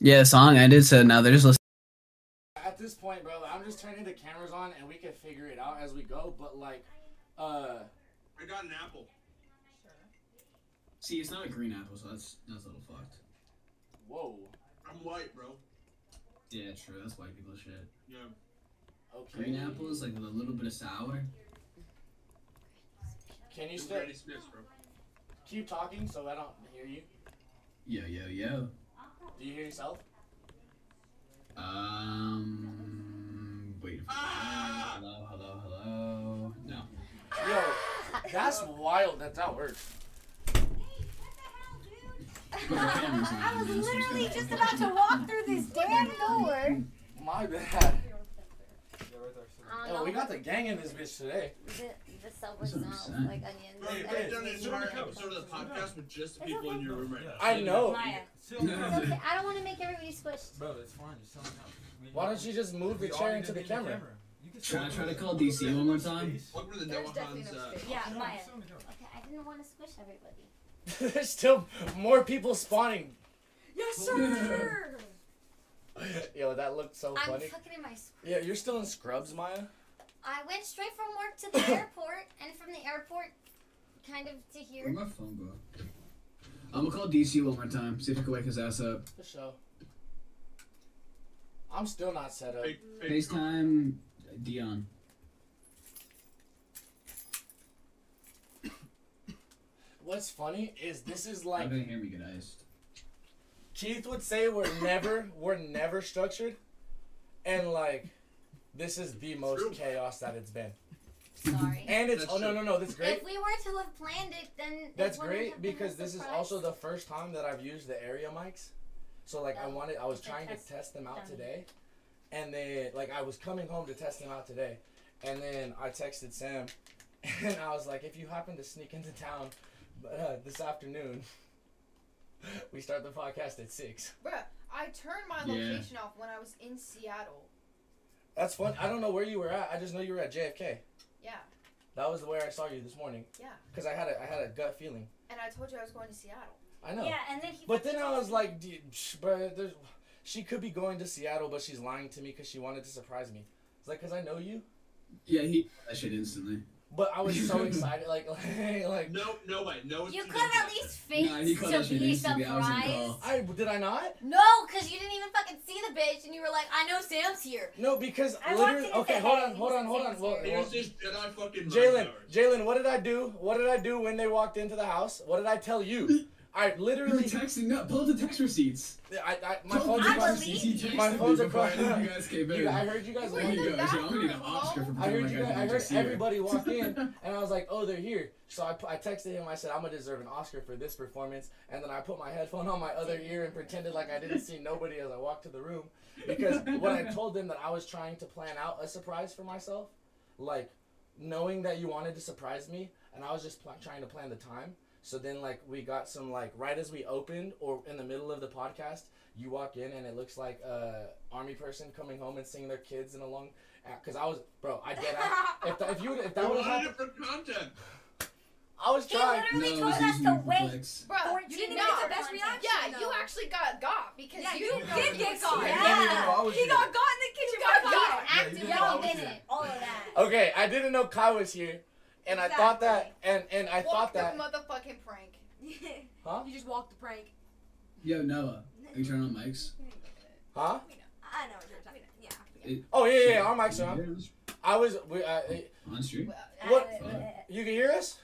Yeah, the song ended, so now they're just listening. At this point, bro, I'm just turning the cameras on and we can figure it out as we go. But like, uh, I got an apple. See, it's not a green apple, so that's that's a little fucked. whoa, I'm white, bro. Yeah, true. That's white people shit. Yeah. okay. Green apple is like with a little bit of sour. Can you I'm still bro. keep talking so I don't hear you? Yo, yo, yo. Do you hear yourself? Um, wait. Ah! Hello, hello, hello. No. Yo, that's wild that's that that works. Hey, what the hell, dude? I was literally just about to walk through this damn door. My bad. I Yo, don't we got the gang in this bitch today. The, the silver That's what I'm smells saying. like onions. Bro, you and could have done an it's entire episode of the podcast with just the It's people in your room right now. I know. Maya, it's on the couch. okay. I don't want to make everybody squished. Bro, it's fine. Just sit on the Why don't you just move the we chair into the be in camera? You Should I try to call. DC one more time? Space. Welcome to the There's Noah definitely Hans. no Uh, space. Yeah, Maya. sit on the couch. Okay, I didn't want to squish everybody. There's still more people spawning. Yes, sir. Yo, that looked so I'm funny. fucking in my. Sc- Yeah, you're still in scrubs, Maya. I went straight from work to the airport, and from the airport, kind of to here. Where'd my phone go? I'm gonna call DC one more time. See if he can wake his ass up. For sure. I'm still not set up. fake, fake FaceTime Dion. What's funny is this is like. I like didn't hear me get iced. Keith would say we're never we're never structured, and like this is the most True. chaos that it's been. Sorry. And it's That's oh no true. no no that's great. If we were to have planned it, then That's great have been a because this is also the first time that I've used the area mics. So like I Oh, wanted I was it's a trying to test test them out dummy. today, and then like I was coming home to test them out today, and then I texted Sam, and I was like, if you happen to sneak into town, uh, this afternoon. We start the podcast at six. Bruh, I turned my Yeah. location off when I was in Seattle. That's fun. I don't know where you were at. I just know you were at JFK. Yeah, That was the where I saw you this morning. Yeah. Cause I had a I had a gut feeling. and I told you I was going to Seattle. I know. Yeah, and then he. But then I was like, "D- but there's, she could be going to Seattle, but she's lying to me because she wanted to surprise me. It's like, cause I know you, Yeah, he that shit instantly. But I was so excited, like, like, like No, no way. No. You could have at least faked Nah, to be instantly. I surprised. I did I not? No, because you didn't even fucking see the bitch, and you were like, I know Sam's here. No, because I literally. Okay, hold on, hold on, hold on. Sam's Well, here." He well, was just Jedi fucking Jalen. Jalen, what did I do? What did I do when they walked into the house? What did I tell you? I You were literally, texting. No, pull the text receipts. I, I my Pull phone's across. text believe receipts. He you. My phone's across- You guys came in. You, I heard you guys. There you in go. the So I'm gonna need an Oscar for I pretending heard you. Guys, I didn't heard just see her. everybody walk in, and I was like, "Oh, they're here." So I, I texted him. I said, "I'm gonna deserve an Oscar for this performance." And then I put my headphone on my other ear and pretended like I didn't see nobody as I walked to the room, because when I told them that I was trying to plan out a surprise for myself, like knowing that you wanted to surprise me, and I was just pl- trying to plan the time. So then, like, we got some like right as we opened or in the middle of the podcast, you walk in and it looks like a army person coming home and seeing their kids in a long. Because I was, bro, I get out. If, that if you would- if that would have wanted happened, it content. I was trying. He trying. literally No, told it's us using to me for wait. clicks. Bruh, For- you you did didn't not. get the best reaction. Yeah, you actually got got because Yeah, you, you didn't know did he get got. caught. Yeah, you didn't know I Yeah. He got got in the kitchen. got by caught. Kai. Yeah, you didn't y'all know I was didn't. here. All of that. Okay, I didn't know Kai was here, and I thought that, and and I Walk thought the that, motherfucking prank. huh? You just walked the prank. Yo, Noah, are you turning on mics? Huh? I know what you're talking about. Yeah. It- Oh yeah, yeah, yeah. Our mics are on. I was. We, uh, on stream. What? Uh, you can hear us,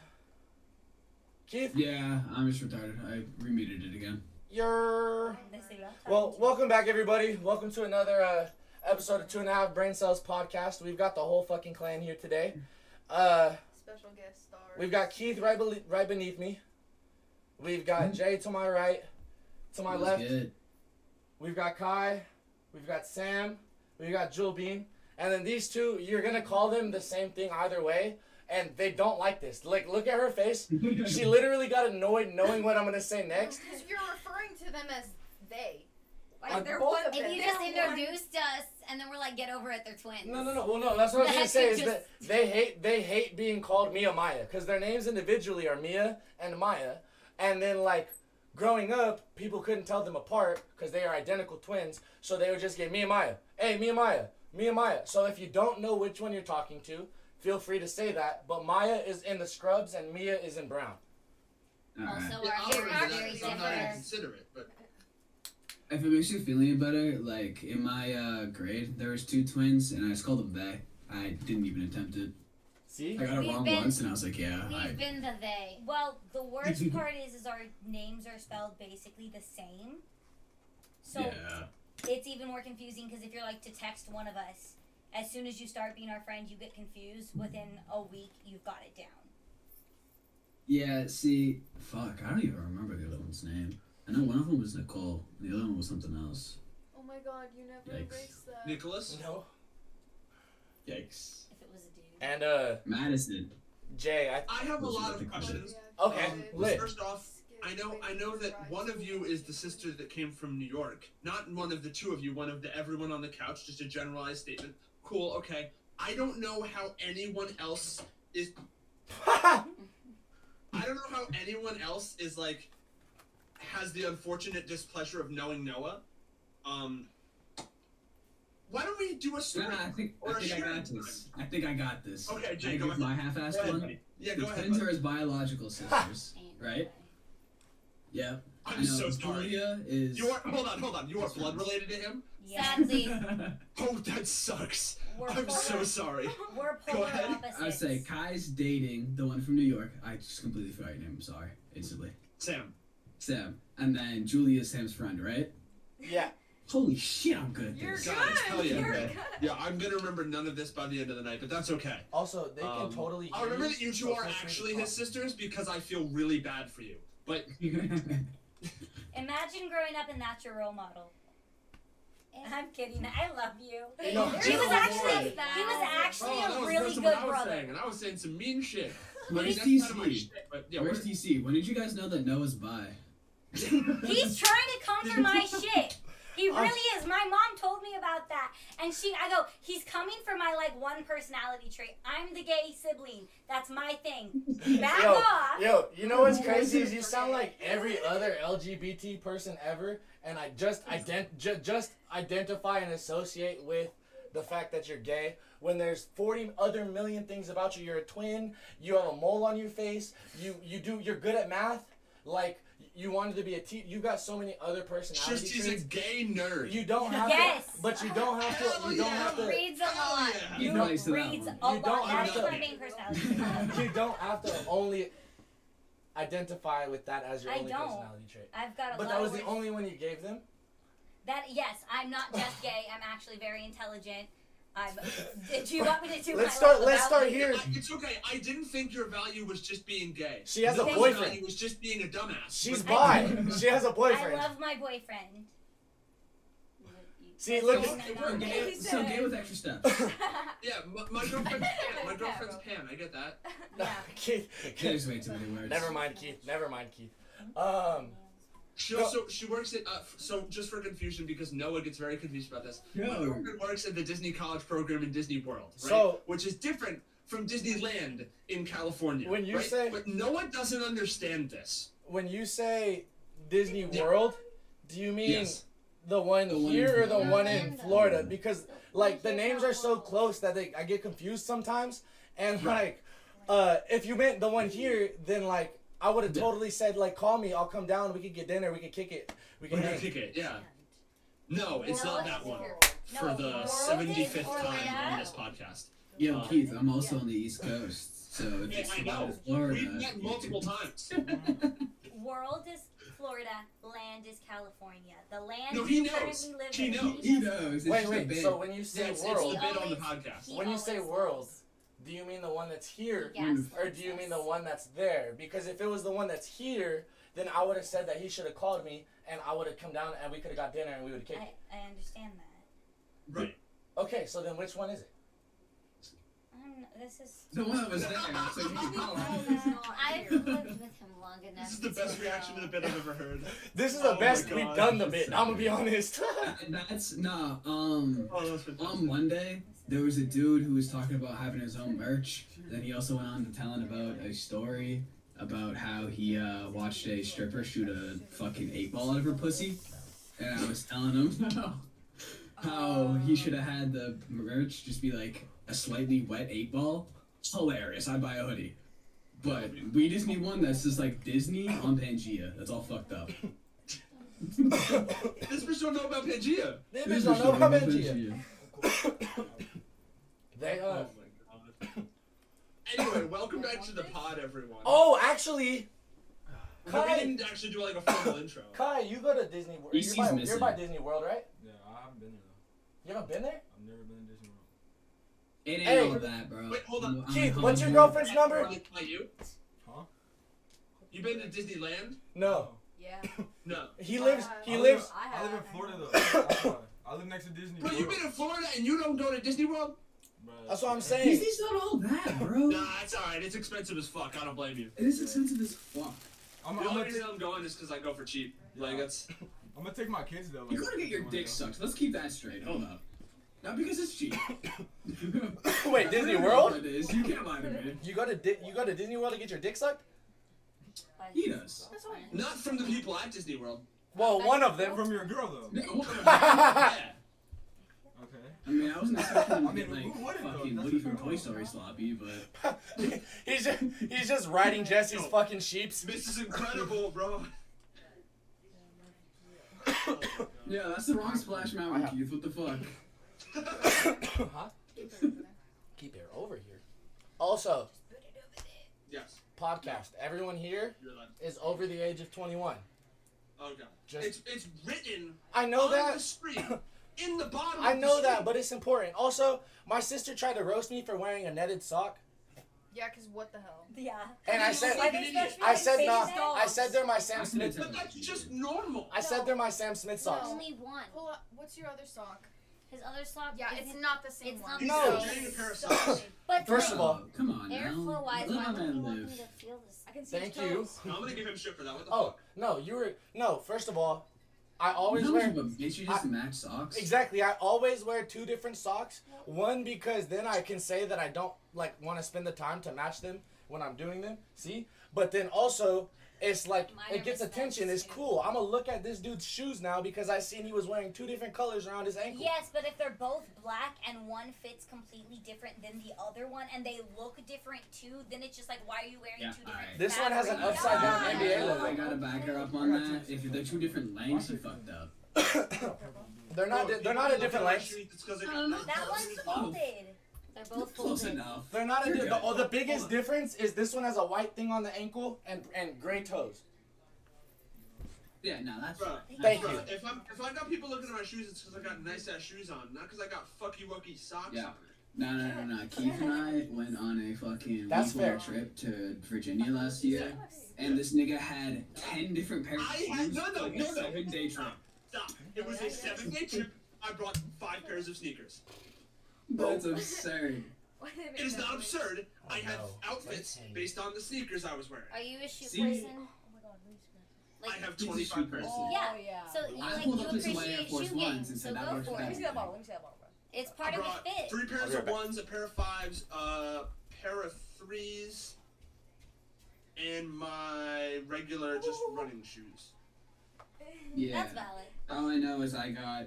Keith. Yeah, I'm just retarded. I remuted it again. You're. they say y'all Well, welcome back, everybody. Welcome to another uh, episode of Two and a Half Brain Cells podcast. We've got the whole fucking clan here today. Uh, Special guest star. we've got Keith right, bele- right beneath me. We've got mm-hmm. Jay to my right. To my left, good? we've got Kai. We've got Sam. We've got JuulBean. And then these two, you're gonna call them the same thing either way, and they don't like this. Like, look at her face. She literally got annoyed knowing what I'm gonna say next. Because you're referring to them as they. Like On they're both one. of If them. you they're just one- introduced us and then we're like, get over it, they're twins. No, no, no. Well, no. That's what I was gonna say is Just- that they hate they hate being called Mia Maya because their names individually are Mia and Maya, and then like growing up, people couldn't tell them apart because they are identical twins. So they would just get me and Maya. Hey, me and Maya. Me and Maya. So if you don't know which one you're talking to, feel free to say that. But Maya is in the scrubs and Mia is in brown. Alright. Also, Yeah, our I'll hair is that very 'cause I'm not even considerate, but If it makes you feel any better, like in my uh, grade, there was two twins, and I just called them they. I didn't even attempt it. See? I got it We've wrong been- once, and I was like, yeah, We've I. been the they. Well, the worst part is, is our names are spelled basically the same. So yeah. it's even more confusing because if you're like to text one of us, as soon as you start being our friend, you get confused. Within a week, you've got it down. Yeah, see, fuck, I don't even remember the other one's name. I know one of them was Nicole, and the other one was something else. Oh my god, you never Yikes. erased that. Nicholas. No. Yikes. If it was a dude. And uh, Madison. Jay, I. I have a lot of questions. questions. Okay, Um, lit. First off, I know I know that one of you is the sister that came from New York. Not one of the two of you, one of the everyone on the couch, just a generalized statement. Cool, okay. I don't know how anyone else is I don't know how anyone else is like has the unfortunate displeasure of knowing Noah. Um why don't we do a story? Nah, I think, Or I a think I sharing got this. I think I got this. Okay, Jay, I go give ahead. my half-assed one. buddy. Yeah, the go ahead. twins buddy. are his biological sisters, right? Yep. I I'm know. so sorry. Julia is. You are hold on, hold on. You are blood related to him? Yeah, Sadly, Oh, that sucks. we're I'm so polar, sorry. we're Go ahead. opposites. I say Kai's dating the one from New York. I just completely forgot your name. I'm sorry. Instantly. Sam. Sam. And then Julia is Sam's friend, right? yeah. Holy shit, I'm good You're this. good. Guys, hell yeah, You're man. good. Yeah, I'm gonna remember none of this by the end of the night, but that's okay. Also, they can Um, totally. I'll remember that you two are feel free to actually his sisters because I feel really bad for you. But Imagine growing up and that's your role model. I'm kidding. I love you. No, he was actually he was actually oh, that a was really good what I was brother. saying, and I was saying some mean shit. Where's That's none TC? shit, but yeah, Where's we're- TC? When did you guys know that Noah's bi? He's trying to come for my shit. He really is. My mom told me about that. And she I go, he's coming for my like one personality trait. I'm the gay sibling. That's my thing. Back Yo, off. Yo, you know what's crazy is you sound like every other LGBT person ever, and I just ident- ju- just identify and associate with the fact that you're gay. When there's 40 other million things about you, you're a twin. You have a mole on your face. You you do you're good at math. Like you wanted to be a te- You got so many other It's personality just he's a traits. gay nerd. You don't have Yes. to, but you don't have to. You don't yeah. have to. reads a lot. yeah. You relates to that Reads one. a You lot. don't That's have my to- main personality. You don't have to only identify with that as your I only don't. personality trait. I've got a But lot that was the only one you gave them. That yes, I'm not just gay. I'm actually very intelligent. I'm. Did you want me to do? Let's my start- let's start me? here. I- It's okay. I didn't think your value was just being gay. She has a Noah's boyfriend. value was just being a dumbass. She's But- bi. She has a boyfriend. I love my boyfriend. See, look No, at- no, So no. gay, he so said- gay with extra steps. Yeah, my, my girlfriend's pan. My girlfriend's pan. I get that. No, Keith. There's way too many words. Never mind, Keith. Never mind, Keith. Um, She also she works at uh, so just for confusion because Noah gets very confused about this. Yo. girlfriend works at the Disney College program in Disney World, right? So- which is different from Disneyland in California. When you right? say- but Noah doesn't understand this. when you say Disney. World, do you mean Yes. the one The one here in or the Florida. one in Florida? Because like the names are so close that they I get confused sometimes. And like, uh, if you meant the one here, then like I would have Yeah. totally said like call me, I'll come down, we could get dinner, we could kick it, we We can can hang. kick it. Yeah. No, it's not that one. No, For the World is fifth time on this podcast. Yo, Um, Keith, I'm also on the East Coast, so if Yeah, it's I about know. Florida. We've met multiple times. World is Florida. Land is California. The land No, he you knows. currently live He in. knows. he knows. It's Wait, just a wait. bit. So when you say Yeah, it's, it's world, the bit on the podcast. When you say always world, knows. Do you mean the one that's here, Yes. or do you mean the one that's there? Because if it was the one that's here, then I would have said that he should have called me, and I would have come down, and we could have got dinner, and we would have kicked. I, I understand that. Right. Okay, so then which one is it? I'm, this is. The one that was there, so you can call him. I've lived with him long enough. This is the best reaction to the bit I've ever heard. This is Oh the my best God. we've done the bit. I'm gonna be honest. And that's nah. Um, Oh, that on Monday there was a dude who was talking about having his own merch. Then he also went on to telling about a story about how he uh, watched a stripper shoot a fucking eight ball out of her pussy, and I was telling him how, how he should have had the merch just be like a slightly wet eight ball. Hilarious. I'd buy a hoodie. But we just need one that's just like Disney on Pangea. That's all fucked up. This bitch don't know about Pangea. This bitch don't know on about Pangea. Pangea. They uh. Oh my god. Anyway, welcome back to the pod, everyone. Oh, actually, No, we Kai, didn't actually do like a formal intro. Kai, you go to Disney World. You're by, you're by Disney World, right? Yeah, I haven't been there though. You haven't been there? I've never been to Disney World. It ain't Hey. all that, bro. Wait, hold on. I'm Keith, what's your girlfriend's number? Like, like you? Huh? You been to Disneyland? No. Yeah. No. He lives. He I lives. Live, I live in Florida though. That's why. I live next to Disney Bro, World. you been in Florida and you don't go to Disney World? Bruh. That's what I'm saying. Disney's not all that, bro. Nah, it's alright. It's expensive as fuck. I don't blame you. It is expensive as fuck. I'm, The I'm, only gonna reason take, I'm going is because I go for cheap. Like, that's. I'm gonna take my kids though. You like, gotta get your dick sucked. Let's keep that straight. Hold up. Not because it's cheap. Wait, Disney World? what It is. You can't lie to me. You go to Di- you go to Disney World to get your dick sucked? He does. Not from the people at Disney World. Well, one of them. From your girl though. No. Yeah. Okay. I mean, I wasn't expecting him I mean, get like who wouldn't, though? fucking That's Woody from. Toy Story sloppy, but he's just he's just riding Jessie's fucking sheeps. This is incredible, bro. yeah, that's the wrong Splash Mountain, Keith. What the fuck? huh? Keep it over here. Also, yes. podcast. Everyone here You're like, is over the age of 21. Oh god. Just It's it's written I know on the that. screen in the bottom. I of the know that, but it's important. Also, my sister tried to roast me for wearing a netted sock, Yeah, cause what the hell? Yeah. and I said, Why they supposed to be I said baby no. dolls? I said they're my Sam Smith. tell But that's just normal. I said they're my Sam Smith socks. Only one. Pull up. What's your other sock? His other sock. Yeah, it's not the same it's one. not You No. said getting a pair of socks. But First like, of all- come on airflow wise, why would you man want me to feel this? I can see Thank his you. toes. I'm gonna give him shit for that. What the Oh fuck? no, you were no. First of all, I always How much wear of a bitch you just match socks? exactly. I always wear two different socks. One because then I can say that I don't like want to spend the time to match them when I'm doing them. See, but then also it's like Mine it gets mismatched, attention. It's cool. I'm gonna look at this dude's shoes now because I seen he was wearing two different colors around his ankle. Yes, but if they're both black and one fits completely different than the other one, and they look different too, then it's just like, why are you wearing Yeah, two different? alright. This one has an upside down Yeah. NBA I gotta back her up on that. If they're two different lengths, you fucked up. They're not. Bro, di- they're not a different length. shoes, It's because I I got don't know. nice That one's folded. They're both Close folded. enough. They're not. You're Di- the, oh, the biggest difference is this one has a white thing on the ankle and and gray toes. Yeah, no, that's Bro, Thank bro, you. If I'm if I got people looking at my shoes, it's because I got nice ass shoes on, not because I got fucky wucky socks Yeah. on. No, no, no, no. Keith and I went on a fucking That's fair. trip to Virginia last year, and this nigga had ten different pairs of I had no, no, like no, no. seven-day trip. Stop, stop. It was a seven day trip. I brought five pairs of sneakers. That's absurd. Why did they make It is not noise? absurd. I Oh, had no. outfits based on the sneakers I was wearing. Are you a shoe See? person? Oh I Like, have He's a 25 shoe pairs. person. Oh, yeah. Oh, yeah. so you I like pulled you up to some Air appreciate Force shoe Ones games, and so said that go works for Let me it. see that bottle. Let me see that bottle, bro. It's I part of the fit. three pairs of ones, a pair of fives, a pair of threes, and my regular just running shoes. Yeah. That's valid. All I know is I got.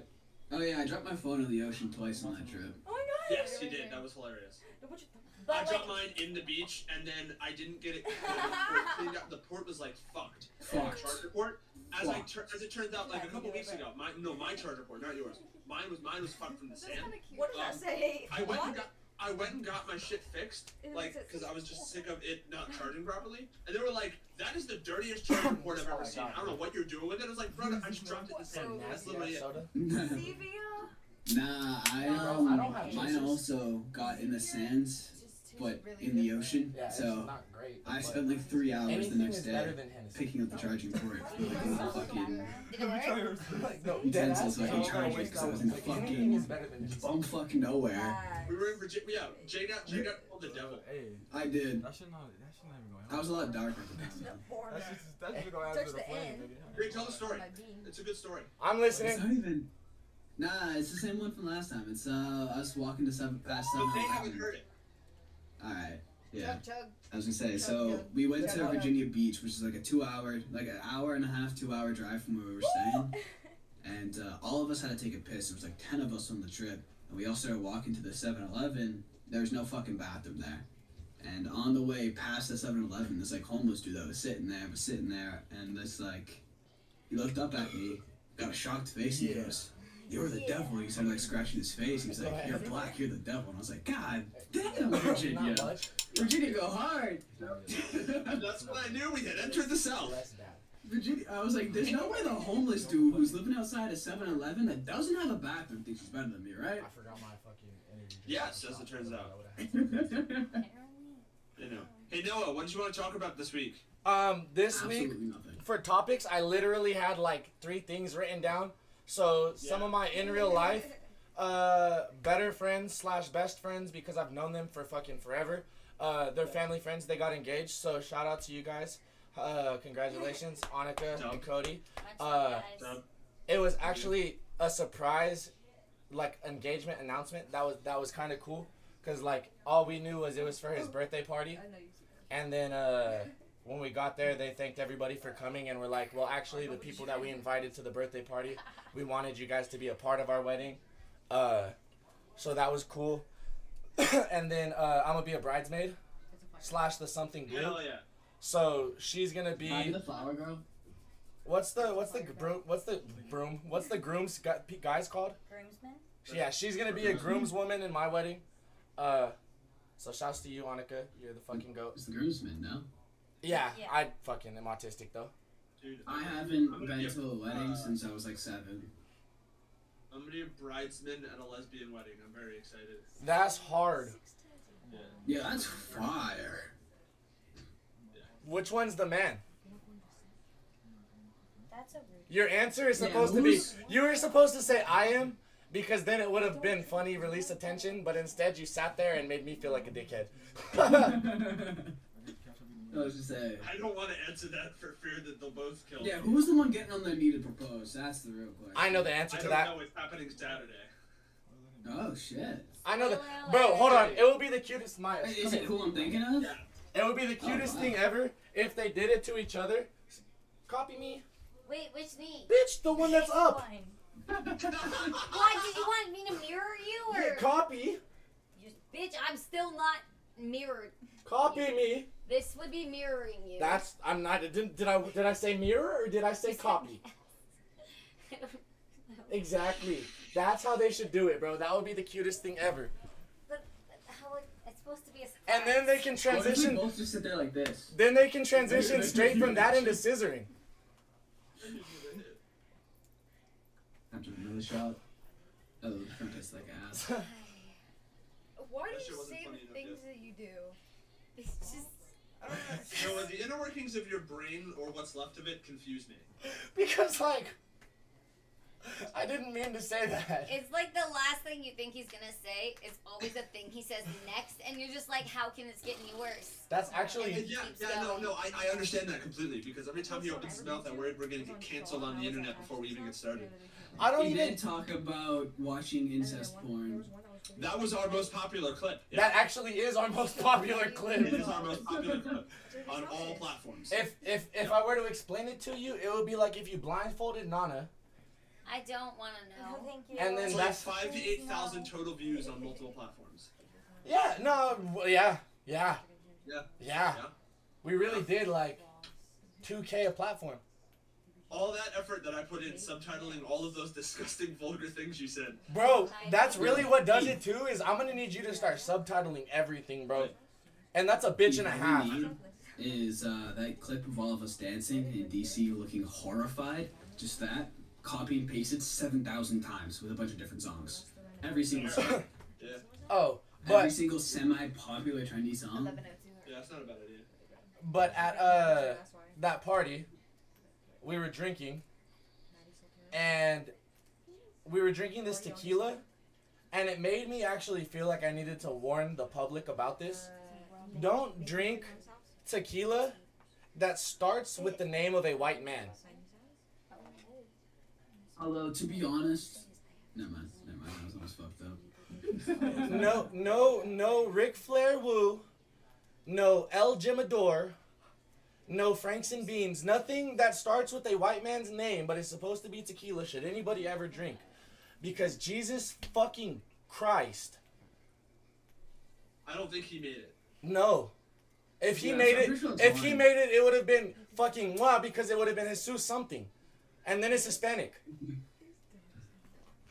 Oh yeah, I dropped my phone in the ocean twice on that trip. Oh my god. Yes, he did. That was hilarious. What you- I But like, dropped mine in the beach, and then I didn't get it. The port, cleaned out. the port was like fucked. Fucked. Charger port. As I tur- as it turns out, like a couple weeks ago, my no, my charger port, not yours. Mine was mine was fucked from the That's sand. cute. What does that Um, say? I went What? and got I went and got my shit fixed, It like says- because I was just sick of it not charging properly. And they were like, "That is the dirtiest charger port I've Oh ever my seen. God. I don't know what you're doing with it." I was like, "Bro, I just dropped it in the sand. That's nasty literally ass it." soda. Nah, Stevia? I Bro, I don't um, have mine juices. also got in the sands, It just tastes but really in the ocean. Yeah, it's So not great. I spent like three hours the next day picking up the charging port with like a little fucking Did like, no, Utensils so I can charge it, waste 'cause I was in Like, fucking anything is better than Hennessy. bum fucking nowhere. We were in Virginia. Yeah, Jay got Jay got called the devil. Hey, I did. that should not. That should not even go. Out. I was a lot darker than that. That's just. That's just going Touch after the the flame, Great, tell the story. It's a good story. I'm It's listening. Not even. Nah, it's the same one from last time. It's uh us walking to seven past seven. But they haven't heard it. All right. Yeah. Chug chug. I was gonna say, Chug, so chug. we went Chug, to chug. Virginia Beach, which is like a two-hour, like an hour and a half, two-hour drive from where we were staying, and uh, all of us had to take a piss. There was like ten of us on the trip, and we all started walking to the 7-Eleven. There was no fucking bathroom there, and on the way past the 7-Eleven, this like homeless dude that was sitting there was sitting there, and this like, he looked up at me, got a shocked face, and Yeah. goes. You're the devil. He started like scratching his face. He's Go like, "You're black. You're the devil." And I was like, "God damn, Virginia, Virginia, go hard." That's what I knew. We had entered the South. Virginia, I was like, there's no way the homeless dude who's living outside a 7-Eleven that doesn't have a bathroom thinks he's better than me, right? I forgot my fucking energy. Yes, as it turns out. yeah, You know. Hey Noah, what do you want to talk about this week? Um, this week nothing. for topics, I literally had like three things written down. So some of my in real life, uh, better friends slash best friends because I've known them for fucking forever. Uh, they're family friends. They got engaged. So shout out to you guys. Uh, congratulations, Annika Dope. and Cody. Uh, love, guys. Dub. It was actually a surprise, like engagement announcement. That was that was kind of cool. Cause like all we knew was it was for his birthday party. I know you see And then uh, when we got there, they thanked everybody for coming, and we're like, well, actually, the people that we invited to the birthday party, we wanted you guys to be a part of our wedding. Uh, so that was cool. and then uh, I'm gonna be a bridesmaid slash the something blue. Hell yeah. So she's gonna Are you be the flower girl? what's the what's the broom what's the broom what's the groom's guys called? Groomsmen? Yeah, she's gonna be a groomswoman in my wedding. Uh, so shouts to you, Annika. You're the fucking goat. It's the groomsman, no? Yeah, Yeah. I fucking am autistic though. Dude, I haven't gonna been be a- to a wedding uh, since I was like seven. I'm gonna be a bridesman at a lesbian wedding. I'm very excited. That's hard. Yeah. Yeah, that's fire. Which one's the man? That's a rude. Your answer is Yeah, supposed to be. You were supposed to say I am, because then it would have been funny, release attention. But instead, you sat there and made me feel like a dickhead. I was just saying. I don't want to answer that for fear that they'll both kill. Me. Yeah, me. who's the one getting on their knee to propose? That's the real question. I know the answer I to don't that. know. It's happening Saturday. Oh shit. I know the. Spoiler Bro, hold on. It would be the cutest. My. Is it who I'm thinking of? Yeah. It would be the oh, cutest wow. thing ever if they did it to each other. Copy me, Wait, which knee? bitch. The one that's up. Why? Did you want me to mirror you or? Copy. You, bitch, I'm still not mirrored. Copy me. This would be mirroring you. That's. I'm not. Did, did I? Did I say mirror or did I say copy? Exactly. That's how they should do it, bro. That would be the cutest thing ever. But how it, it's supposed to be a surprise. And then they can What if we transition. both just sit there like this? Then they can transition straight from that into scissoring. After another shot. Oh, the front tastes like ass. Why do you say the things yet. that you do? It's just. I don't know. Noah, the inner workings of your brain or what's left of it confuse me. Because like, I didn't mean to say that. It's like the last thing you think he's gonna say is always the thing he says next, and you're just like, how can this get any worse? That's And actually. yeah, yeah, no, going. no, I, I understand that completely because every time he opens his mouth, I'm worried we're gonna get canceled on the internet before we even get started. I don't We even. did talk about watching incest porn. That was our most popular clip. That actually is our most popular clip. is our most popular clip on all platforms. If if if I were to explain it to you, it would be like if you blindfolded Nana, I don't want to Oh, know. thank you. And then It's like that's- five to eight thousand total views on multiple platforms. yeah, no, yeah, yeah, Yeah. yeah. Yeah. We really did like 2K a platform. All that effort that I put in subtitling all of those disgusting vulgar things you said. Bro, that's really what does it too. Is I'm gonna need you to start subtitling everything, bro. And that's a bitch and a What half. need Is uh, that clip of all of us dancing in DC looking horrified? Just that. Copy and paste it 7,000 times with a bunch of different songs. Every single song. Yeah. Oh, Every single semi popular trendy song. Yeah, that's not a bad idea. but at uh that party, we were drinking, and we were drinking this tequila, and it made me actually feel like I needed to warn the public about this. Don't drink tequila that starts with the name of a white man. Although, to be honest, never mind, never mind, that was almost fucked up. No, no, no, Ric Flair woo. no El Jimador, no Franks and Beans, nothing that starts with a white man's name but is supposed to be tequila should anybody ever drink. Because Jesus fucking Christ. I don't think he made it. No. If he Yeah, made it sure it's if he made it, it would have been fucking moi because it would have been Jesus something. And then it's Hispanic.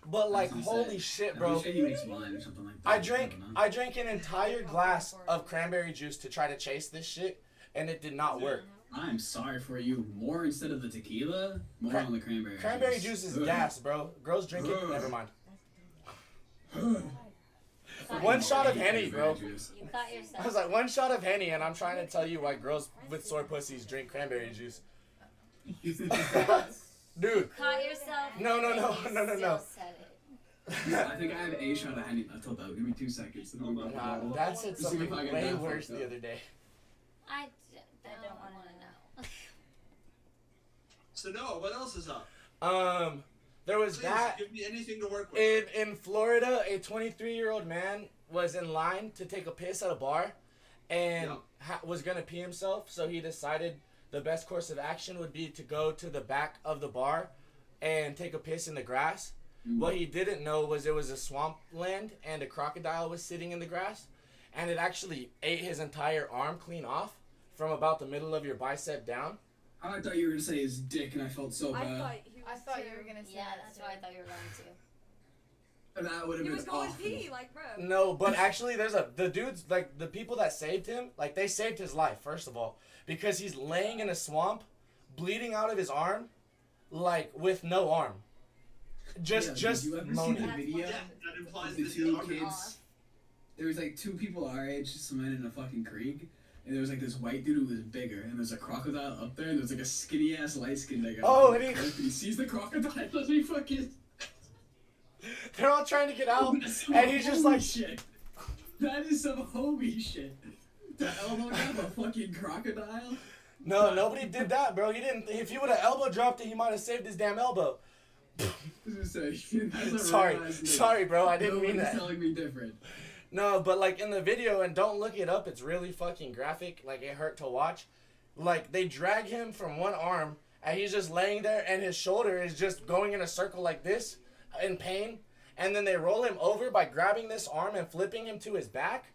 But like That's what I'm holy saying. shit, bro. pretty sure he makes wine or something like that. I drank don't. I drank an entire glass of cranberry juice to try to chase this shit and it did not work. I'm sorry for you. More instead of the tequila, more Cran- on the cranberry. Cranberry juice is Ugh. gas, bro. Girls drink it, Ugh. never mind. One shot of Henny, bro. juice. You caught I was like one shot of Henny and I'm trying to tell you why girls with sore pussies drink cranberry juice. Dude, caught yourself. No, no, no, and you no, no, no. still said it. I think I have a shot of Henny left though. Give me two seconds. Then I'll go nah, bottle. Dad said Let's see something if I get way that worse fucked the up. other day. I, d- I I don't don't want wanna know. So Noah, what else is up? Um, there was Please that give me anything to work with. in in Florida. A 23 year old man was in line to take a piss at a bar, and Yeah. ha- was gonna pee himself. So he decided the best course of action would be to go to the back of the bar and take a piss in the grass. Mm. What he didn't know was it was a swamp land and a crocodile was sitting in the grass, and it actually ate his entire arm clean off from about the middle of your bicep down. I thought you were gonna say his dick, and I felt so I bad. thought he was I thought you were gonna say Yeah, that that's too. what I thought you were going to. And that would have been. He was going awful. pee, like bro. No, but actually, there's a the dudes like the people that saved him, like they saved his life first of all because he's laying in a swamp, bleeding out of his arm, like with no arm, just Yeah, did just you ever see moaning. the video? yeah, that implies The two the arm- kids. There was like two people our age just swimming in a fucking creek, and there was like this white dude who was bigger, and there's a crocodile up there, and there's like a skinny ass light skinned guy. Oh, on and he- cliff, he sees the crocodile, and he fucking. They're all trying to get out, and he's just like, shit. That is some homie shit. The elbow grab a fucking crocodile. no, nobody did that, bro. He didn't. If he would have elbow dropped it, he might have saved his damn elbow. I was gonna say, that's a Sorry, real ass name. sorry, bro. I didn't mean Nobody's that. telling me different. No, but like in the video, and don't look it up. It's really fucking graphic. Like it hurt to watch. Like they drag him from one arm, and he's just laying there, and his shoulder is just going in a circle like this, in pain. And then they roll him over by grabbing this arm and flipping him to his back,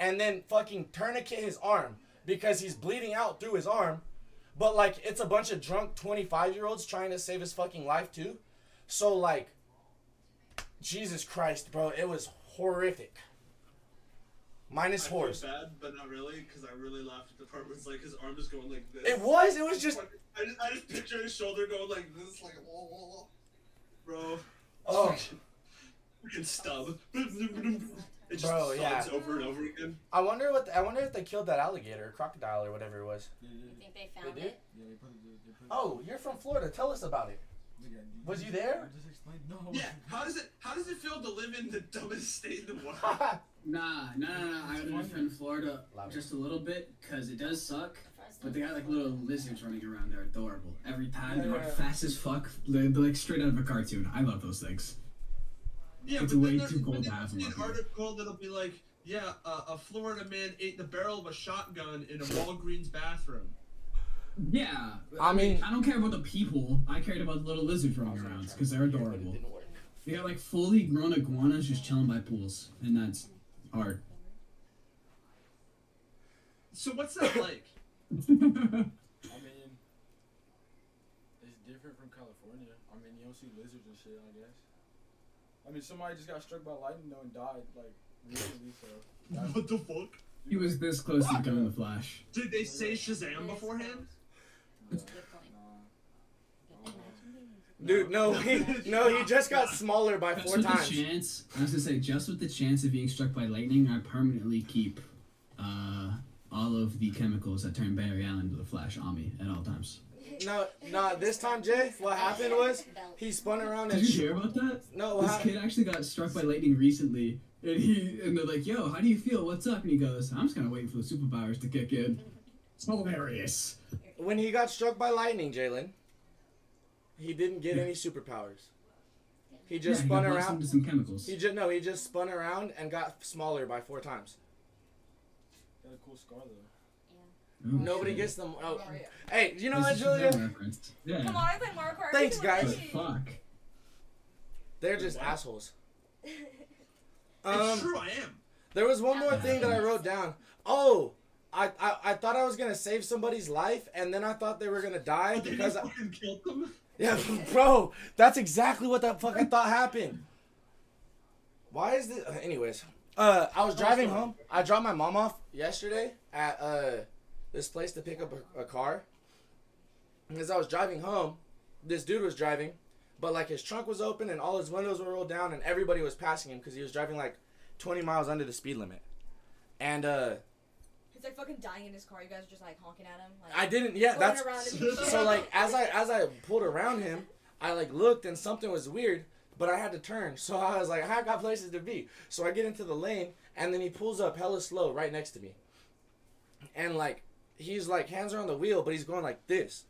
and then fucking tourniquet his arm because he's bleeding out through his arm. But like it's a bunch of drunk twenty five year olds trying to save his fucking life too. So like, Jesus Christ, bro, it was horrific. Minus I feel horse. bad, but not really, because I really laughed at the part where it's like his arm is going like this. It was. It was just. I just, I just picture his shoulder going like this, like whoa, whoa, whoa. bro. Oh, Freaking stub. It just Bro, yeah. over and over again. I wonder what. The, I wonder if they killed that alligator, or crocodile, or whatever it was. Yeah, You yeah, think they found They did? it? yeah. They put it. They put it. Oh, you're from Florida. Tell us about it. Look Was you there? I just explained. No. Yeah. How does it How does it feel to live in the dumbest state in the world? Nah, nah, nah, nah. I lived in Florida Louder. just a little bit because it does suck. But they got like little lizards running around. They're adorable. Every time they're yeah, like fast as fuck. They're, they're like straight out of a cartoon. I love those things. Yeah, It's but way then too cold to have them. An article that'll be like, yeah, uh, a Florida man ate the barrel of a shotgun in a Walgreens bathroom. Yeah. I mean- I don't care about the people. I cared about the little lizards running around because they're adorable. They got like fully grown iguanas just chilling by pools, and that's art. So what's that like? I mean, it's different from California. I mean, you don't see lizards and shit. I guess. I mean, somebody just got struck by lightning though and died like recently. So. that's- what the fuck? he was this close to becoming the Flash. Did they say Shazam beforehand? Good point. Nah. Dude, no, he, no, he just got smaller by Just four with times. the chance, I was gonna say, just with the chance of being struck by lightning, I permanently keep uh, all of the chemicals that turn Barry Allen into the Flash on me at all times. No, no, this time, Jay, what happened was he spun around Did you hear about that? no, what This hap- kid actually got struck by lightning recently, and he and they're like, "Yo, how do you feel? What's up?" And he goes, "I'm just kind of waiting for the superpowers to kick in." It's hilarious. when he got struck by lightning, Jalen, he didn't get any superpowers. He just yeah, spun he around. into some chemicals. He just no, he just spun around and got smaller by four times. Got a cool scar though. Oh, Nobody shit. gets them. Oh, Mario. hey, you know This what, is a Julia? Yeah. Come on, I play Mario Kart. Thanks, guys. Fuck. They're just assholes. it's Um, true, I am. there was one more thing that I wrote down. Oh, I, I I thought I was gonna save somebody's life, and then I thought they were gonna die But then you because I, fucking killed them. Yeah, bro, that's exactly what that fucking thought happened. Why is this? Anyways, uh, I was driving home. I dropped my mom off yesterday at uh this place to pick up a, a car. And as I was driving home, this dude was driving, but like his trunk was open and all his windows were rolled down, and everybody was passing him because he was driving like 20 miles under the speed limit. And uh, He's like fucking dying in his car. You guys are just like honking at him. Like, I didn't. Yeah, going that's around so like as I as I pulled around him, I like looked and something was weird, but I had to turn. So I was like, I got places to be. So I get into the lane and then he pulls up hella slow right next to me. And like he's like hands are on the wheel, but he's going like this.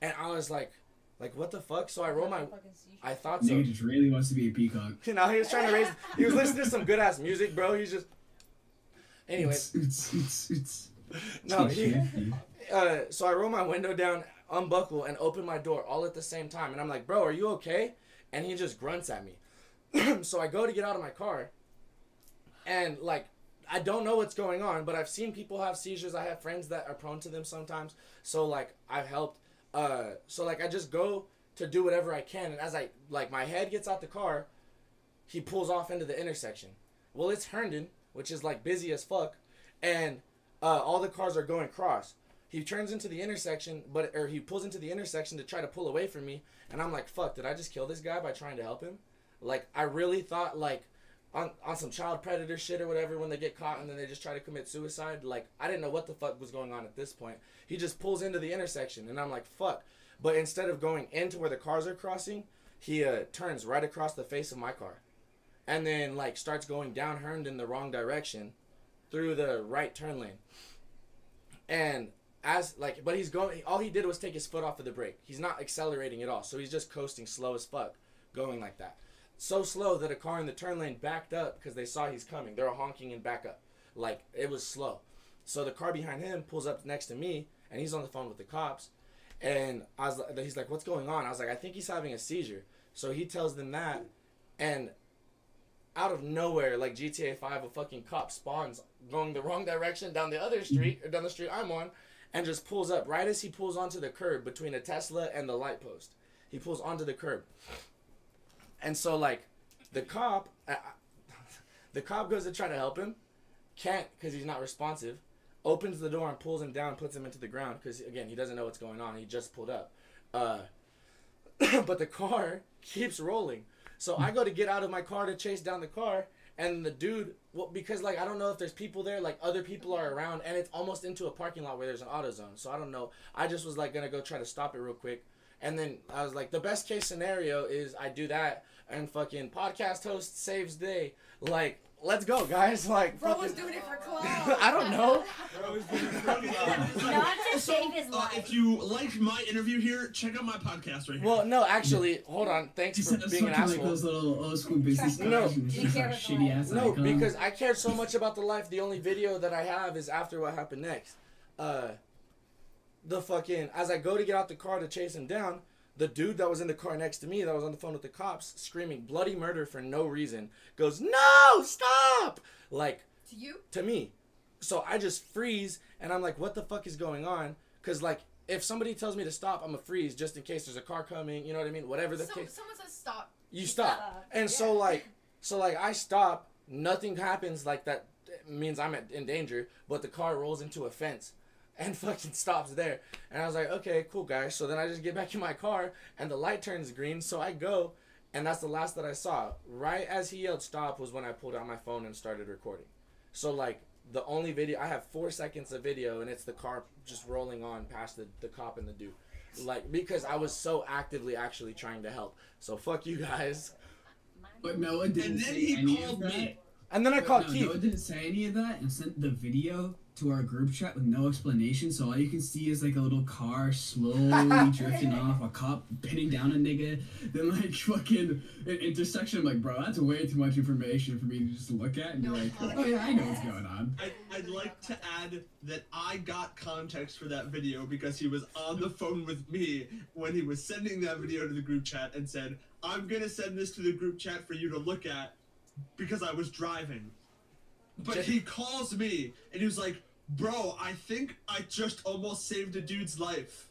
And I was like, like what the fuck? So I roll my I thought so. Nigga just really wants to be a peacock. You know, he was trying to raise he was listening to some good ass music, bro. He's just Anyways, It's it's it's. no, it's he, shifty. uh, so I roll my window down, unbuckle, and open my door all at the same time. And I'm like, bro, are you okay? And he just grunts at me. so I go to get out of my car, and like, I don't know what's going on, but I've seen people have seizures. I have friends that are prone to them sometimes. So like, I've helped. Uh, so like, I just go to do whatever I can, and as I like, my head gets out the car, he pulls off into the intersection. Well, it's Herndon, which is like busy as fuck, and uh, all the cars are going cross. He turns into the intersection, but or he pulls into the intersection to try to pull away from me, and I'm like, "Fuck! Did I just kill this guy by trying to help him?" Like I really thought like on on some child predator shit or whatever when they get caught and then they just try to commit suicide. Like I didn't know what the fuck was going on at this point. He just pulls into the intersection, and I'm like, "Fuck!" But instead of going into where the cars are crossing, he uh, turns right across the face of my car, and then like starts going down Herndon in the wrong direction through the right turn lane. And as like, but he's going. All he did was take his foot off of the brake. He's not accelerating at all, so he's just coasting slow as fuck, going like that. So slow that a car in the turn lane backed up because they saw he's coming. They're honking and back up, like it was slow. So the car behind him pulls up next to me, and he's on the phone with the cops. And I was, he's like, "What's going on?" I was like, "I think he's having a seizure." So he tells them that, and out of nowhere, like GTA Five, a fucking cop spawns going the wrong direction down the other street, or down the street I'm on, and just pulls up right as he pulls onto the curb between a Tesla and the light post. He pulls onto the curb, and so like, the cop, uh, the cop goes to try to help him, can't because he's not responsive. Opens the door and pulls him down, puts him into the ground because again he doesn't know what's going on. He just pulled up, uh, but the car keeps rolling. So I go to get out of my car to chase down the car, and the dude, well, because like I don't know if there's people there, like other people are around, and it's almost into a parking lot where there's an AutoZone. So I don't know. I just was like gonna go try to stop it real quick, and then I was like, the best case scenario is I do that, and fucking podcast host saves day. Like, let's go, guys. Like, Bro was doing it for clout. I don't know. Bro, it's been fucking. Not to Also, save his uh, life. if you liked my interview here, check out my podcast right here. Well, no, actually, hold on. Thanks Just for being an fucking like asshole. those little old school business No. guys. and Be just like careful. shitty ass No, because I care so much about the life. The only video that I have is after what happened next. Uh, the fucking as I go to get out the car to chase him down, the dude that was in the car next to me that was on the phone with the cops screaming bloody murder for no reason goes no stop like To you? to me. So I just freeze and I'm like, what the fuck is going on? Because like if somebody tells me to stop, I'm a freeze just in case there's a car coming. You know what I mean? Whatever the So, case someone says stop. you stop. stop. And so like so like I stop, nothing happens like that means I'm in danger, but the car rolls into a fence and fucking stops there. And I was like, okay, cool guys. So then I just get back in my car and the light turns green, so I go and that's the last that I saw. Right as he yelled stop was when I pulled out my phone and started recording. So like the only video I have 4 seconds of video and it's the car just rolling on past the, the cop and the dude. Like because I was so actively actually trying to help. So fuck you guys. But Noah didn't and then say he any called of that. me. And then I But called no, Keith. Noah didn't say any of that and sent the video to our group chat with no explanation. So all you can see is like a little car slowly drifting off, a cop pinning down a nigga, then like fucking an intersection. I'm like, bro, that's way too much information for me to just look at and be No like, oh yeah, I know what's going on. I, I'd like to add that I got context for that video because he was on the phone with me when he was sending that video to the group chat and said, I'm gonna send this to the group chat for you to look at because I was driving. But he calls me and he was like, Bro, I think I just almost saved a dude's life.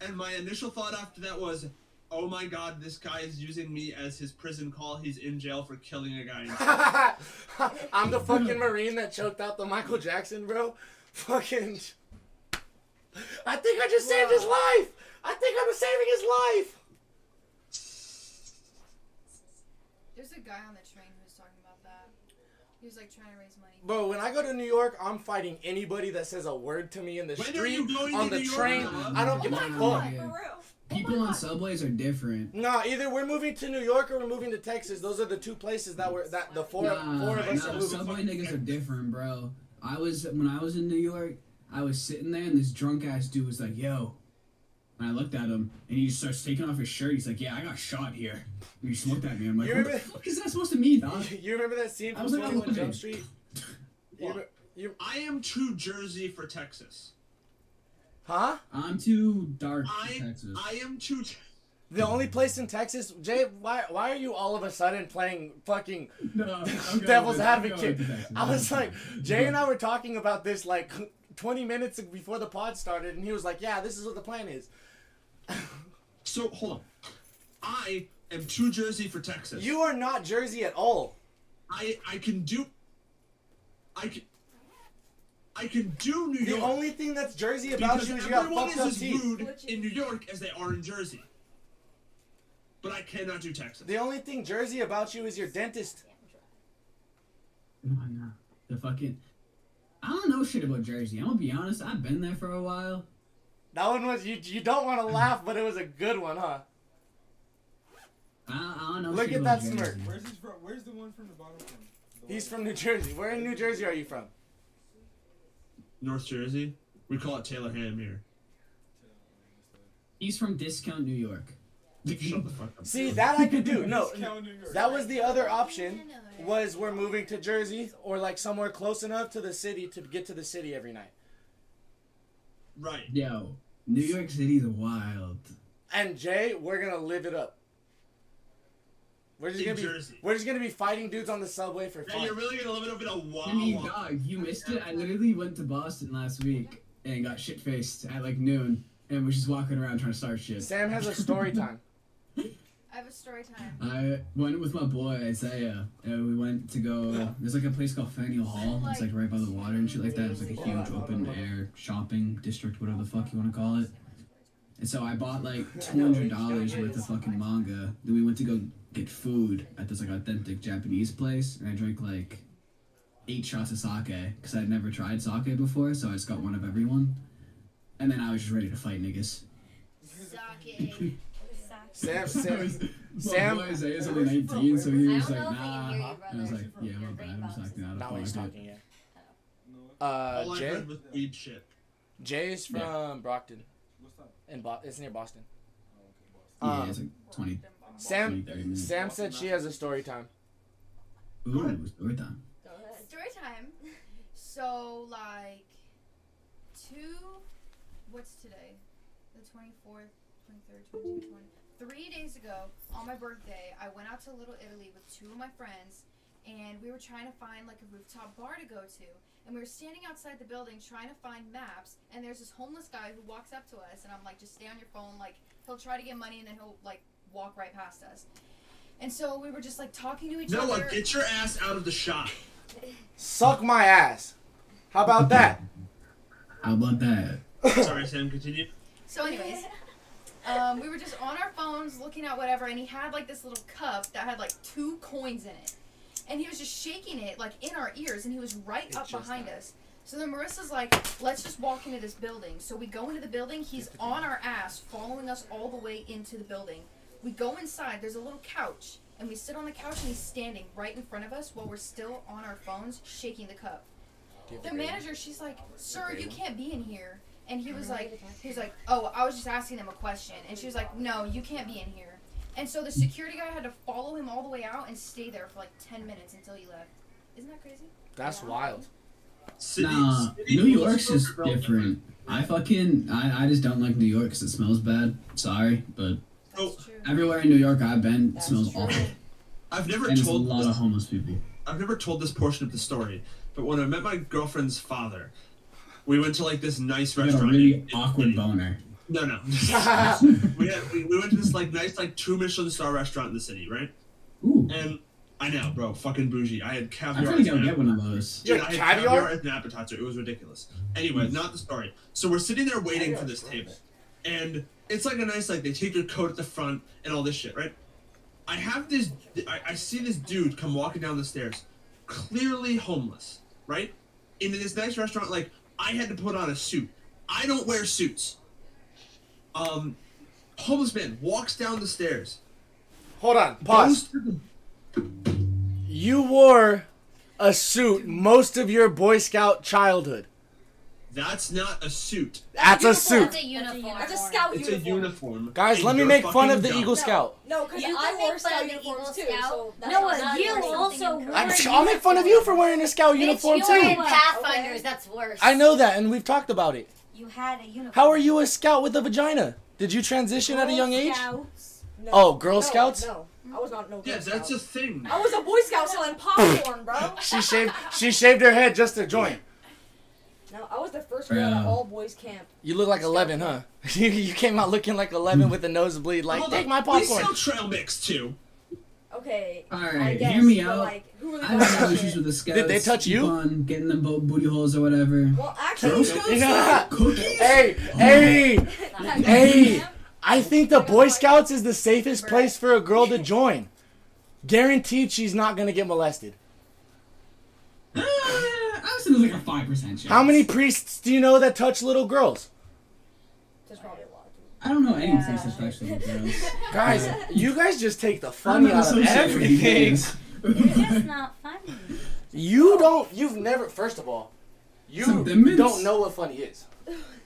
And my initial thought after that was, Oh my god, this guy is using me as his prison call. He's in jail for killing a guy. I'm the fucking Marine that choked out the Michael Jackson, bro. Fucking. I think I just saved his life. I think I'm saving his life. There's a guy on the train who was talking about that. He was like trying to raise money. Bro, when I go to New York, I'm fighting anybody that says a word to me in the When are street, you going on to the New train. Noah? I don't give a Oh my fuck. God. Yeah. For. Oh People on subways are different. No, either we're moving to New York or we're moving to Texas. Those are the two places that we're that the four Nah, four of us nah, are moving. subway niggas are different, bro. I was when I was in New York, I was sitting there and this drunk ass dude was like, "Yo," and I looked at him and he just starts taking off his shirt. He's like, "Yeah, I got shot here." And he just looked at me. I'm like, You "What the fuck is that supposed to mean, dog?" You remember that scene I from was like, 21 "Oh, Jump. Street? You, What? re- you, I am too Jersey for Texas. huh? I'm too dark for Texas. I am too. The only place in Texas, Jay. Why why are you all of a sudden playing fucking no, devil's with- I'm going advocate? I was like, Jay and I were talking about this like 20 minutes before the pod started, and he was like, "Yeah, this is what the plan is." So hold on. I am too Jersey for Texas. You are not Jersey at all. I I can do. I can. I can do New The York The only thing that's Jersey about because you is you got fucked up is as teeth. rude in New York as they are in Jersey. But I cannot do Texas. The only thing Jersey about you is your dentist. No, I'm not. The fucking. I don't know shit about Jersey. I'm gonna be honest. I've been there for a while. That one was you. You don't want to mm. laugh, but it was a good one, huh? I, I don't know. Look shit at about that smirk. Where's he from? Where's the one from the bottom from? The He's one- from New Jersey. Where in New Jersey are you from? North Jersey. We call it Taylor Ham here. He's from Discount New York. Shut the fuck up. See that I could do. No, Discount New York. that was the other option. Was we're moving to Jersey or like somewhere close enough to the city to get to the city every night. Right. Yo, New York City's wild. And Jay, we're gonna live it up. We're just In gonna be Jersey. we're just gonna be fighting dudes on the subway for Yeah, fun. you're really gonna live it up in a I mean, dog, you missed it. I literally went to Boston last week and got shit faced at like noon and was just walking around trying to start shit. Sam has a story time. I have a story time. I went with my boy Isaiah, and we went to go. There's like a place called Faneuil Hall. It's like right by the water and shit like that. It's like a huge open air shopping district, whatever the fuck you want to call it. And so I bought like two hundred dollars worth of fucking manga. Then we went to go get food at this like authentic Japanese place, and I drank like eight shots of sake because I'd never tried sake before, so I just got one of everyone. And then I was just ready to fight niggas. Sake. Sam, So Sam, my Sam. boy Isaiah's only 19, so he was like, know if I can nah. you, And I was like, yeah, my bad. I'm just acting out. Not of when he's talking yet. No. Uh, Jay. heard weed shit. Jay is from Yeah. Brockton, What's that? in Bo- it's near Boston. Oh, okay, Boston. Yeah, Um, it's like 20, Sam, 20, Sam said she has a story time. Ooh, story time. Story time. So like two what's today? The twenty fourth, twenty third, twenty two, twenty three days ago, on my birthday, I went out to Little Italy with two of my friends and we were trying to find like a rooftop bar to go to. And we were standing outside the building trying to find maps and there's this homeless guy who walks up to us and I'm like, just stay on your phone, like he'll try to get money and then he'll like walk right past us. And so we were just like talking to each Noah, other. get your ass out of the shop. Suck my ass. How about that? How about that? Sorry, Sam. Continue. So, anyways, um, we were just on our phones looking at whatever, and he had like this little cup that had like two coins in it, and he was just shaking it like in our ears, and he was right up behind died. us. So then Marissa's like, "Let's just walk into this building." So we go into the building. He's on our ass, following us all the way into the building. We go inside. There's a little couch, and we sit on the couch, and he's standing right in front of us while we're still on our phones, shaking the cup. The manager, she's like, "Sir, you can't be in here." And he was like, he was like, "Oh, I was just asking them a question." And she was like, "No, you can't be in here." And so the security guy had to follow him all the way out and stay there for like ten minutes until he left. Isn't that crazy? That's Yeah. wild. City, Nah, city New York's just real different. I fucking I, I just don't like New York because it smells bad. Sorry, but That's true. everywhere in New York I've been it That's smells true. awful, I've never and there's a lot this, of homeless people. I've never told this portion of the story, but when I met my girlfriend's father, we went to like this nice I got a restaurant. really in- in- awkward boner. No, no. we, had, we, we went to this like nice like two Michelin star restaurant in the city, right? Ooh, And I know, bro, fucking bougie. I had caviar. I'm caviar. trying to as go get one of those. Dude, Yeah, I had caviar? caviar as an appetizer. It was ridiculous. Anyway, not the story. So we're sitting there waiting for this table, and it's like a nice like they take your coat at the front and all this shit, right? I have this. I, I see this dude come walking down the stairs, clearly homeless, right? In this nice restaurant, like I had to put on a suit. I don't wear suits. Um, homeless man walks down the stairs. Hold on. Pause. You wore a suit most of your Boy Scout childhood. That's not a suit. That's a suit. That's a uniform. That's a scout It's a uniform. uniform. Guys, let me make fun of the dumb. Eagle Scout. No, because You I can wore make fun scout of uniforms too. Scout. So that's Noah, you also incorrect. I'm, Wearing I'll make fun of you for wearing a Scout Bitch, uniform you were in too. Pathfinders. Okay. That's worse. I know that, and we've talked about it. You had a uniform. How are you a scout with a vagina? Did you transition at a young age? Scouts. No. Oh, Girl No, Scouts? No, I was not no Yeah, that's a Scout. thing. I was a Boy Scout selling popcorn, bro. She shaved. She shaved her head just to join. No, I was the first girl at Bro. all boys camp. You look like eleven, huh? you you came out looking like eleven with a nosebleed. Like, Hold take on, my We popcorn. sell trail mix too. Okay. I Alright, guess, hear me out. Like, who really I have does no issues with the scouts. Did they touch Keep you? On getting them bo- booty holes or whatever. Well, actually, Scouts? You know- Cookies? Hey, oh hey, hey! I think the Boy Scouts is the safest place for a girl to join. Guaranteed, she's not gonna get molested. Was like a five percent chance. How many priests do you know that touch little girls? there's probably a lot. I don't know any Yeah. priests that touch little girls. Guys, you guys just take the I'm funny out of associated with these everything. things. It's just not funny. You don't. You've never. First of all, you don't know what funny is.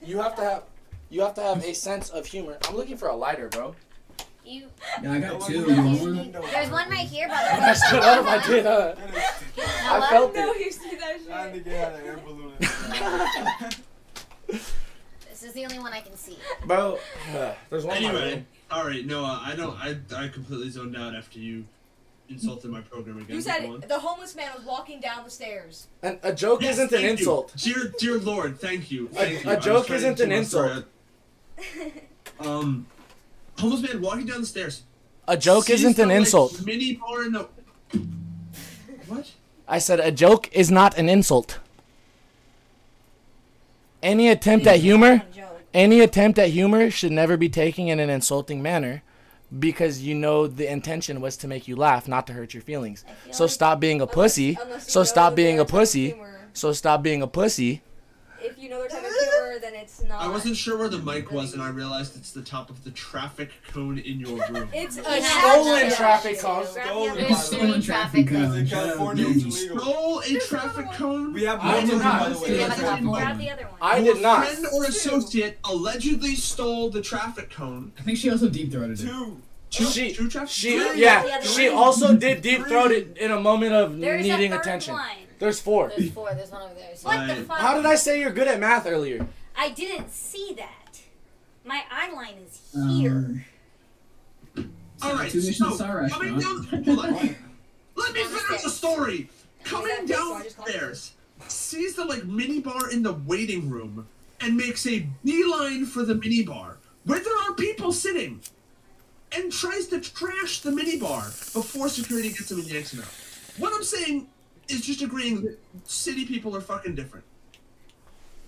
You have to have. You have to have a sense of humor. I'm looking for a lighter, bro. You, Yeah, I got two. You want one? there's one right here, by the way. I stood up. I did. Uh, I felt No, it. you see that shit? That nigga had to get out in his mouth. This is the only one I can see. Bro, uh, there's one. in Anyway, room. all right, Noah. I don't. I I completely zoned out after you insulted my program again. You said the homeless man was walking down the stairs. And a joke Yes, isn't an you. insult. Dear, dear Lord, thank you. A- you. a I was joke isn't an keep my story insult. Um, homeless man walking down the stairs. A joke sees isn't the, an like, insult. mini bar in the. What? I said a joke is not an insult. Any attempt at humor, Not a joke. any attempt at humor should never be taken in an insulting manner because you know the intention was to make you laugh, not to hurt your feelings. So like stop being a Unless- pussy. unless So stop being a pussy. humor. So stop being a pussy. If you know their type of humor, then it's not. I wasn't sure where the mic was, and I realized it's the top of the traffic cone in your room. It's a Yeah, stolen traffic cone. Stolen, other by It's the stolen traffic cone. in California, it's Yankees. Stole a traffic cone. We have I rules did not. by the way. We That's have a not couple. Grab the other one. I Your did not. friend or associate allegedly stole the traffic cone. I think she also deep throated it. Two. Two, She- two traffic She cones? yeah, the she also did deep throat it in a moment of There's needing a third attention. one. There's four. There's four. There's one over there. So What the fuck? How did I say you're good at math earlier? I didn't see that. My eye line is here. Um, All right, Two Michelin so star coming down. Hold on. Let me finish the story. Coming Exactly, so I just called it. downstairs, sees the like mini bar in the waiting room, and makes a beeline for the mini bar where there are people sitting, and tries to trash the mini bar before security gets him and yanks him out. What I'm saying is just agreeing that city people are fucking different.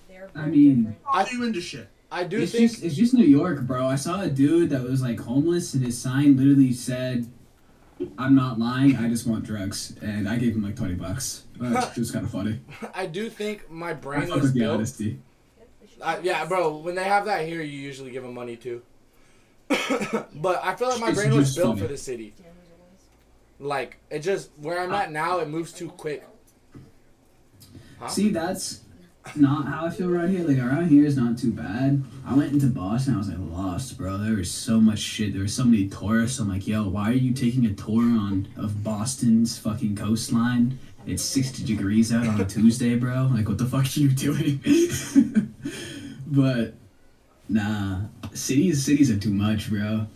They're I mean- different. All you into shit. I do It's think just it's just New York, bro. I saw a dude that was like homeless, and his sign literally said, "I'm not lying. I just want drugs," and I gave him like twenty bucks. Uh, it was kind of funny. I do think my brain fuck was the built. honesty. I, yeah, bro. When they have that here, you usually give them money too. but I feel like my It's brain was built funny. for the city. Like it just where I'm at now, it moves too quick. See, that's not how I feel around here. Like around here is not too bad. I went into Boston. I was like lost, bro. There was so much shit. There was so many tourists. I'm like, yo, why are you taking a tour on of Boston's fucking coastline? It's 60 degrees out on a Tuesday, bro. Like, what the fuck are you doing? but nah, cities cities are too much, bro.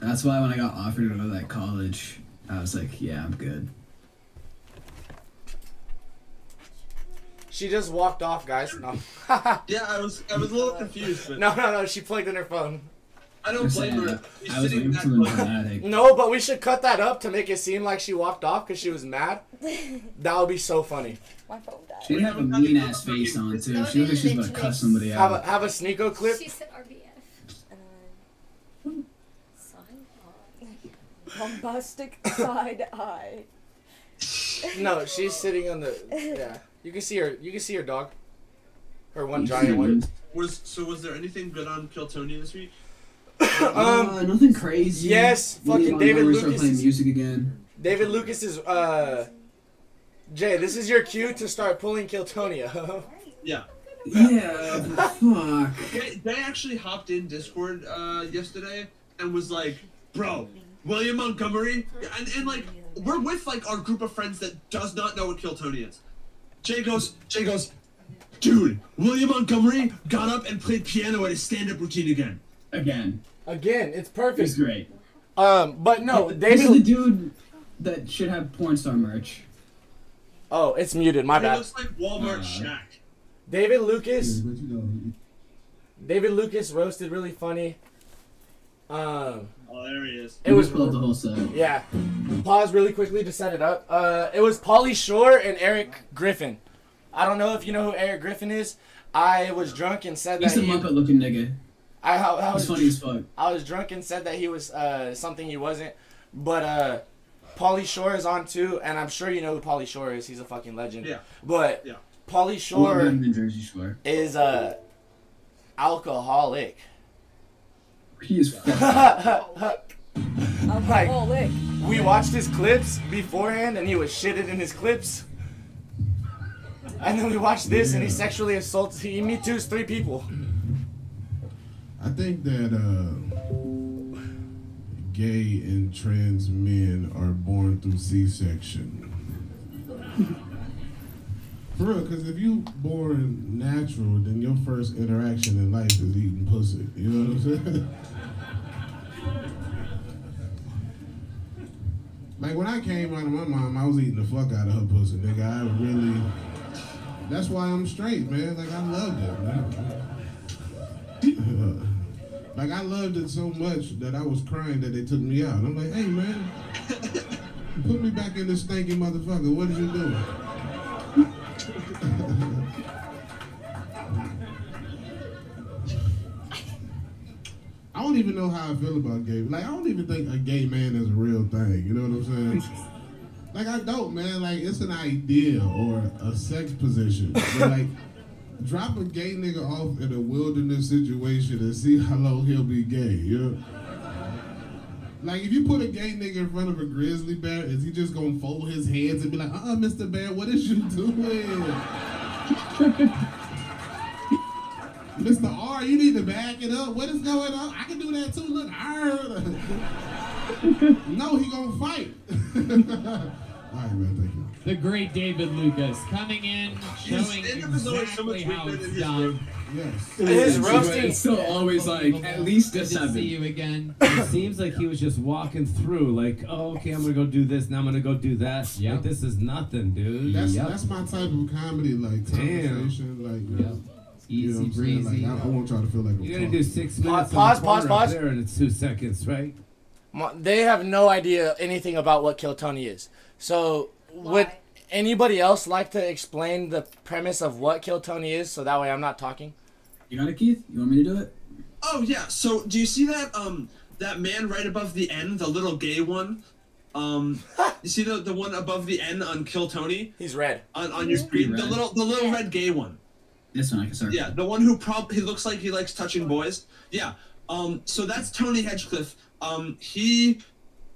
That's why when I got offered to go to that college, I was like, yeah, I'm good. She just walked off, guys. No. Yeah, I was I was a little confused, but no, no, no. She plugged in her phone. I don't Just blame her. She's I was waiting for the dramatic. No, but we should cut that up to make it seem like she walked off because she was mad. That would be so funny. My phone died. She didn't have a mean ass face on too. She looked like she was about to cuss somebody Have a out. have a Sneako clip. She said RBF. Uh, bombastic side eye. No, she's sitting on the. Yeah, you can see her. You can see her dog. Her one giant one. Was so was there anything good on Kill Tony this week? Um, uh, nothing crazy. yes, Me fucking and David Montgomery started Lucas playing is- music again. David Lucas is. uh Jay, this is your cue to start pulling Kill Tony. Yeah. Yeah, fuck. They, they actually hopped in Discord uh, yesterday and was like, "Bro, William Montgomery," and, and like we're with like our group of friends that does not know what Kill Tony is. Jay goes, Jay goes, dude, William Montgomery got up and played piano at his stand-up routine again. Again, Again, it's perfect. it's perfect. great. Um, but no, This is the David. dude that should have porn star merch. Oh, it's muted. My He bad. It looks like Walmart Uh, Shaq. David Lucas. But you know, David Lucas roasted really funny. Um, Oh, there he is. it was pulled the whole set. yeah. Pause really quickly to set it up. Uh, it was Pauly Shore and Eric Griffin. I don't know if you know who Eric Griffin is. I was drunk and said that. He's that the he, Muppet looking nigga. I, I, I was funny as fuck. I was drunk and said that he was uh, something he wasn't. But uh, Pauly Shore is on too, and I'm sure you know who Pauly Shore is. He's a fucking legend. Yeah. But Yeah. Pauly Shore Love in Jersey Shore. is uh, alcoholic. He is fuck. Like- Alcoholic. we watched his clips beforehand, and he was shitted in his clips. And then we watched this, and he sexually assaults. He me too's three people. I think that uh, gay and trans men are born through C-section. For real, because if you born natural, then your first interaction in life is eating pussy. You know what I'm saying? like when I came out of my mom, I was eating the fuck out of her pussy, nigga. I really. That's why I'm straight, man. Like I loved it. Man. like I loved it so much that I was crying that they took me out. I'm like, hey man, put me back in this stanky motherfucker. What did you do? Don't even know how I feel about gay. Like I don't even think a gay man is a real thing. You know what I'm saying? Like I don't, man. Like it's an idea or a sex position. But like, drop a gay nigga off in a wilderness situation and see how long he'll be gay. You know? Like if you put a gay nigga in front of a grizzly bear, is he just gonna fold his hands and be like, "Uh, uh Mr. Bear, what is you doing?" Mr. R, you need to back it up. What is going on? I can do that too. Look, arr. no, he gonna fight. All right, man. Thank you. The great David Lucas coming in, showing stand-up is always so much exactly how it's done. room. Yes. His It's- roasting- It's still always like at least a Good to see you again. it seems like he was just walking through, like, oh, okay, I'm gonna go do this, now I'm gonna go do that. Yep. Like, this is nothing, dude. That's Yep. that's my type of comedy, like Damn. like Yep. you know Easy what I'm breezy. Like I, I won't try to feel like I'm You're gonna talking. do six minutes. pause, pause, pause. There and it's two seconds, right? They have no idea anything about what Kill Tony is. So would anybody else like to explain the premise of what Kill Tony is, so that way I'm not talking? You got it, Keith? You want me to do it? Oh yeah. So do you see that um that man right above the N, the little gay one? Um, you see the the one above the N on Kill Tony He's red. on, on your screen? The little the little red gay one. This one I can start. Yeah, the one who prob he looks like he likes touching boys. Yeah. Um, so that's Tony Hinchcliffe. Um, he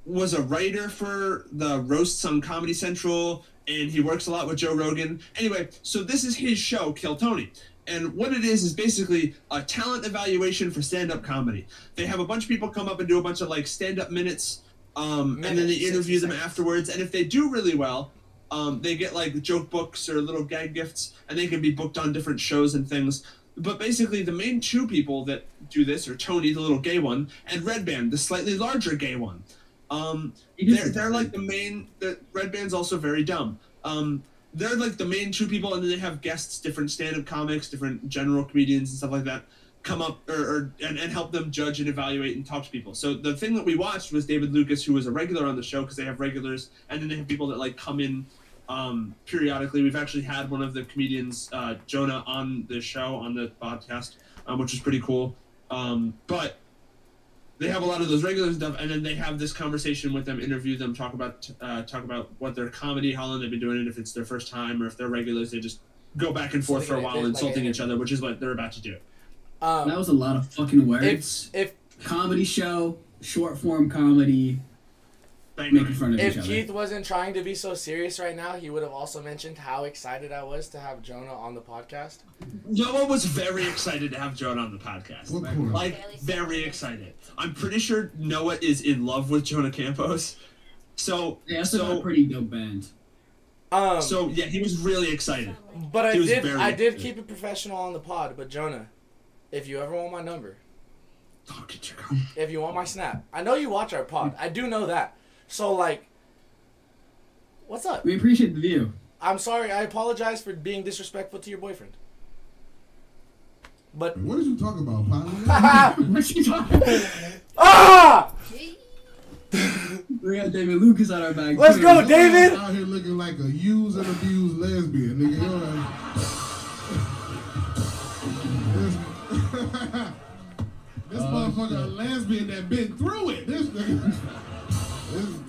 was a writer for the roasts on Comedy Central, and he works a lot with Joe Rogan. Anyway, so this is his show, Kill Tony. And what it is is basically a talent evaluation for stand-up comedy. They have a bunch of people come up and do a bunch of like stand-up minutes, um, and then they interview them afterwards. And if they do really well, um, they get like joke books or little gag gifts, and they can be booked on different shows and things. But basically, the main two people that do this are Tony, the little gay one, and Redban, the slightly larger gay one. Um, they're, they're like the main. The Redban's also very dumb. Um, they're like the main two people, and then they have guests, different stand-up comics, different general comedians, and stuff like that, come up or, or and, and help them judge and evaluate and talk to people. So the thing that we watched was David Lucas, who was a regular on the show because they have regulars, and then they have people that like come in um, periodically. We've actually had one of the comedians, uh, Jonah, on the show on the podcast, um, which is pretty cool. Um, but they have a lot of those regular stuff, and then they have this conversation with them, interview them, talk about uh, talk about what their comedy, how long they've been doing it, if it's their first time, or if they're regulars, they just go back and forth like for a an- while, like insulting each other, which is what they're about to do. Um, That was a lot of fucking words. It's if comedy show, short form comedy, Bang, making fun of if each other. Keith wasn't trying to be so serious right now, he would have also mentioned how excited I was to have Jonah on the podcast. Noah was very excited to have Jonah on the podcast. What? Like very excited. I'm pretty sure Noah is in love with Jonah Campos. So Yeah, that's a so pretty dope band. Um, so yeah, he was really excited. but I did I did keep it professional on the pod. But Jonah, if you ever want my number, get your if you want my snap, I know you watch our pod. I do know that. So like, what's up? We appreciate the view. I'm sorry. I apologize for being disrespectful to your boyfriend. But What did you talk about, Pilot? What you talking? About? Ah, We got David Lucas on our back. let's too. go, David. Out here looking like a used and abused lesbian, nigga. You're like, this this motherfucker a lesbian that been through it. This nigga.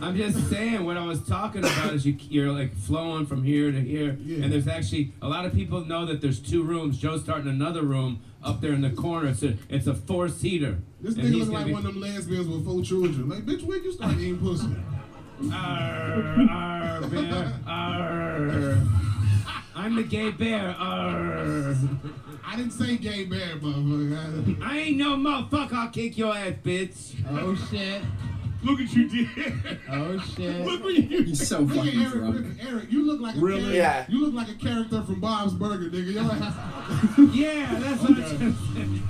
I'm just saying what I was talking about is you you're like flowing from here to here, Yeah. and there's actually a lot of people know that there's two rooms. Joe's starting another room up there in the corner. It's a it's a four seater. this nigga he's like be- one of them lesbians with four children. Like, bitch, when you start eating pussy? Arr, arr, bear, arr. I'm the gay bear. Arr. I didn't say gay bear, motherfucker. I ain't no motherfucker. I'll kick your ass, bitch. Oh shit. Look at you, dear. Oh shit. Look what you He's so Look at fucking Eric drunk. Griffin. Eric, you look like a Really? character. Yeah. You look like a character from Bob's Burger, nigga. Your ass. Yeah, that's what I'm saying.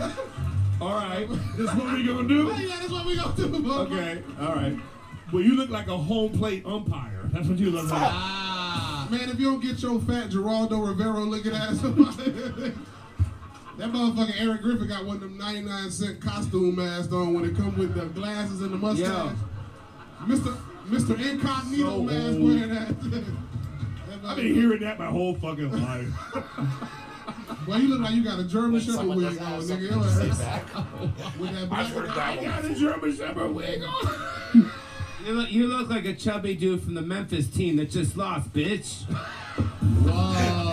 All right, this is what we gonna do? yeah, that's what we gonna do, motherfucker. Okay, all right. Well, you look like a home plate umpire. That's what you look like. Ah. Man, if you don't get your fat Geraldo Rivera looking ass That motherfucker Eric Griffin got one of them 99 cent costume masks on when it come with the glasses and the mustache. Mr. Mr. Incognito So mask wearing that. I've been hearing that my whole fucking life. Well, you look like you got a German When Shepherd someone wig doesn't on, nigga. say ass- back. With that I've black heard that I got a German Shepherd wig on. You look, you look like a chubby dude from the Memphis team that just lost, bitch. Whoa.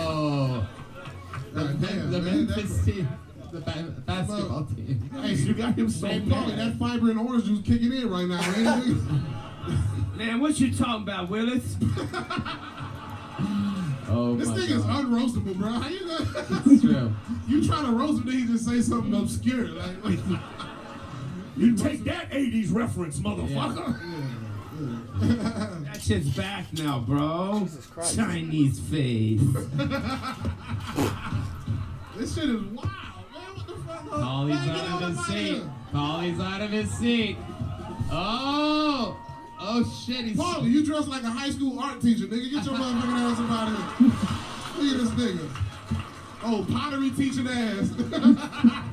The, God damn, the man, Memphis team. The ba- basketball team. Hey, You got him so Hey, Paulie, that fiber and orange juice kicking in right now, ain't it? Man, what you talking about, Willis? Oh This my thing is unroastable, bro. How you gonna... You try to roast him, then he just say something obscure. Like, like You take that 80s reference, motherfucker. That shit's back now, bro. Jesus Christ. Chinese face. This shit is wild, man. What the fuck? Pauly's Man, out of his seat. Pauly's out of his seat. Oh. Oh shit. He's. Paulie, you dress like a high school art teacher, nigga. Get your motherfucking ass up out of here. Look at this nigga. Oh, pottery teaching ass.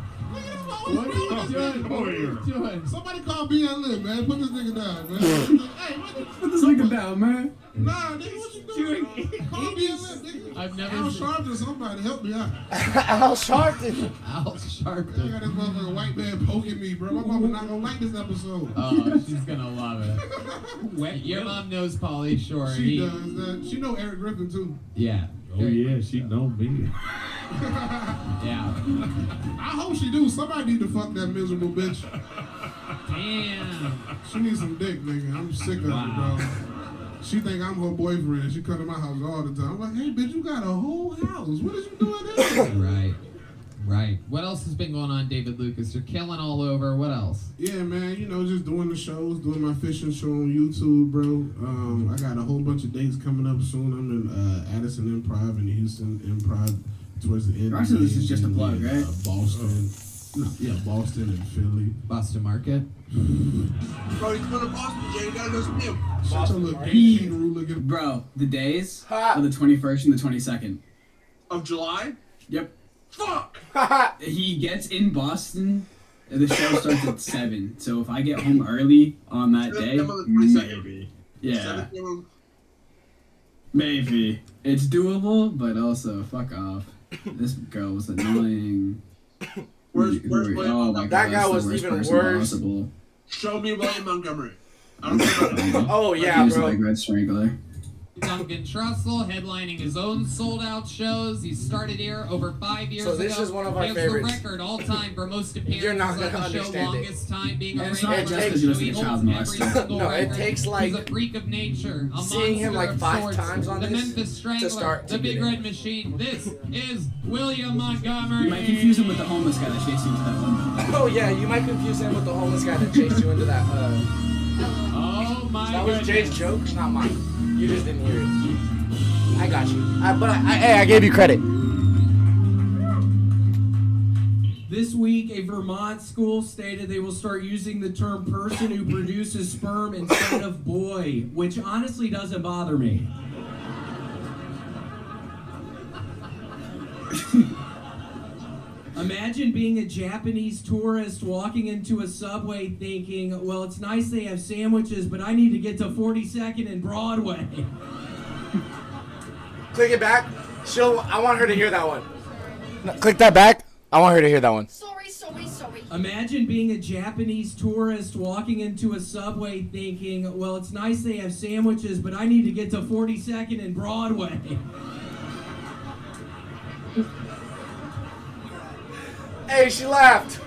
What are you What's wrong with this doing? nigga? What are doing? Somebody call BN Lim, man. Put this nigga down, man. hey, what the Put this nigga down, man. Nah, nigga, what you doing? Call BN Lim, nigga. I've never Al Sharpton, somebody help me out. Al Sharpton. Al Sharp. I got this motherfucker white man poking me, bro. My mama not gonna like this episode. Oh, she's gonna love it. Your mom knows Pauly Shore. she He- does that. She know Eric Griffin too. Yeah. Oh yeah, she know me. Yeah. I hope she do. Somebody need to fuck that miserable bitch. Damn. She needs some dick, nigga. I'm sick of it, bro. She think I'm her boyfriend. She come to my house all the time. I'm like, hey, bitch, you got a whole house. What is you doing there? Right. Right. What else has been going on, David Lucas? You're killing all over. What else? Yeah, man, you know, just doing the shows, doing my fishing show on YouTube, bro. Um, I got a whole bunch of dates coming up soon. I'm in uh, Addison Improv and Houston Improv towards the end. Actually, of this is just a plug, right? Uh, Boston. No, yeah, Boston and Philly. Boston Market. Bro, you come to Boston, Jay. You gotta go see him. Shut your little He- kangaroo looking. Bro, the days Ha. are the 21st and the 22nd. Of July? Yep. Fuck! He gets in Boston. and The show starts at 7. So if I get home early on that Seventh day, on the 22nd. maybe. Yeah, maybe. It's doable, but also, fuck off. This girl was annoying. Where's, Who- where's who- William oh my Montgomery? That God, guy that's the was worst even person worse. Possible. Show me William Montgomery. I don't care about him. Oh He yeah, was bro. like Red Strangler. Duncan Trussell headlining his own sold out shows. He started here over five years ago. So this ago. is one of my he has favorites. the record all time for most appearances You're not on gonna the show, understand it. longest time being a And it's radio not It just takes- because he was He a holds every molester. single it record. takes, He's like, a freak of nature. A seeing him, like, five sorts. times on the this Memphis Strangler, start to the Big get it. Red Machine. This is William Montgomery. You might confuse him with the homeless guy that chased you into that one. Oh yeah, you might confuse him with the homeless guy that chased you into that. Uh, Oh my god. that was goodness. Jay's joke, not mine. You just didn't hear it. I got you. I, but I, I, hey, I gave you credit. This week, a Vermont school stated they will start using the term person who produces sperm instead of boy, which honestly doesn't bother me. Imagine being a Japanese tourist walking into a subway thinking, well, it's nice they have sandwiches, but I need to get to 42nd and Broadway. Click it back. She'll. I want her to hear that one. No, click that back. I want her to hear that one. Sorry, sorry, sorry. Imagine being a Japanese tourist walking into a subway thinking, well, it's nice they have sandwiches, but I need to get to 42nd and Broadway. Hey, she laughed.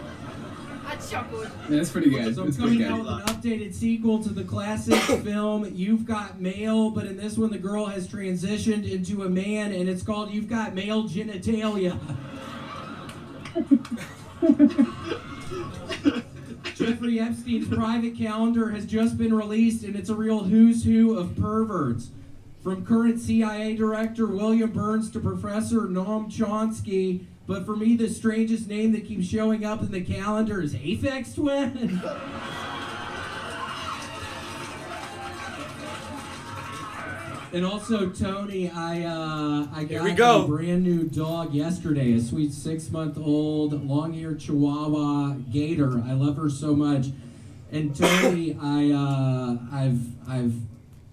I chuckled. Yeah, that's pretty good. So I'm That's pretty coming good. out with an updated sequel to the classic film You've Got Mail, but in this one the girl has transitioned into a man and it's called You've Got Male Genitalia. Jeffrey Epstein's private calendar has just been released and it's a real who's who of perverts. From current CIA Director William Burns to Professor Noam Chomsky. But for me, the strangest name that keeps showing up in the calendar is Aphex Twin. And also, Tony, I uh, I got go. a brand new dog yesterday, a sweet six month old long haired Chihuahua Gator. I love her so much. And Tony, I uh, I've I've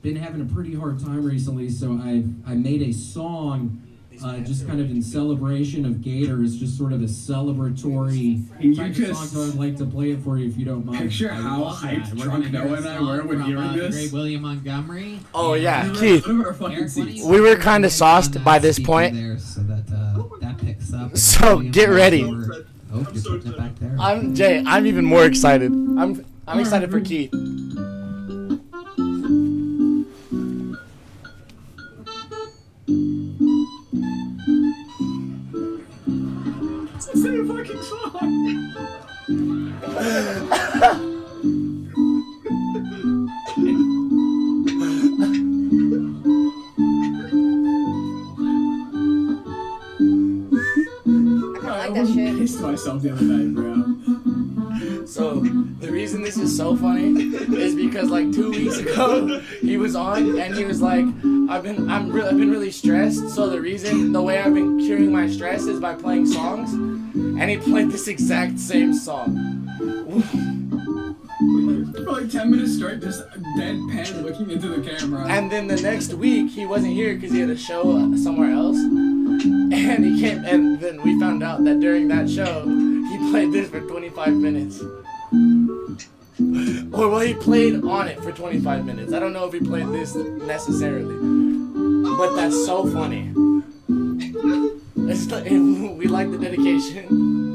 been having a pretty hard time recently, so I I made a song. Uh, just kind of in celebration of Gators, just sort of a celebratory Can you type of just song. So I'd like to play it for you if you don't mind. Picture I how love that. hyped We're drunk gonna hear Noah and I song were when from, hearing uh, this. great William Montgomery. Oh yeah, We were- Keith. we were Eric, why don't seats. you We were kinda sauced mic on by this point. There so that uh, that picks up. So, William get ready. Oh, you're so back there. I'm Jay. I'm even more excited. I'm I'm excited for Keith. Myself the other night, bro. So the reason this is so funny is because like two weeks ago he was on and he was like, I've been I'm re- I've been really stressed. So the reason the way I've been curing my stress is by playing songs, and he played this exact same song. For like 10 minutes straight, just deadpan looking into the camera. And then the next week he wasn't here because he had a show somewhere else, and he came and then we found out that during that show he played this for 25 minutes. Or well, he played on it for 25 minutes. I don't know if he played this necessarily, but that's so funny. It's like, we like the dedication.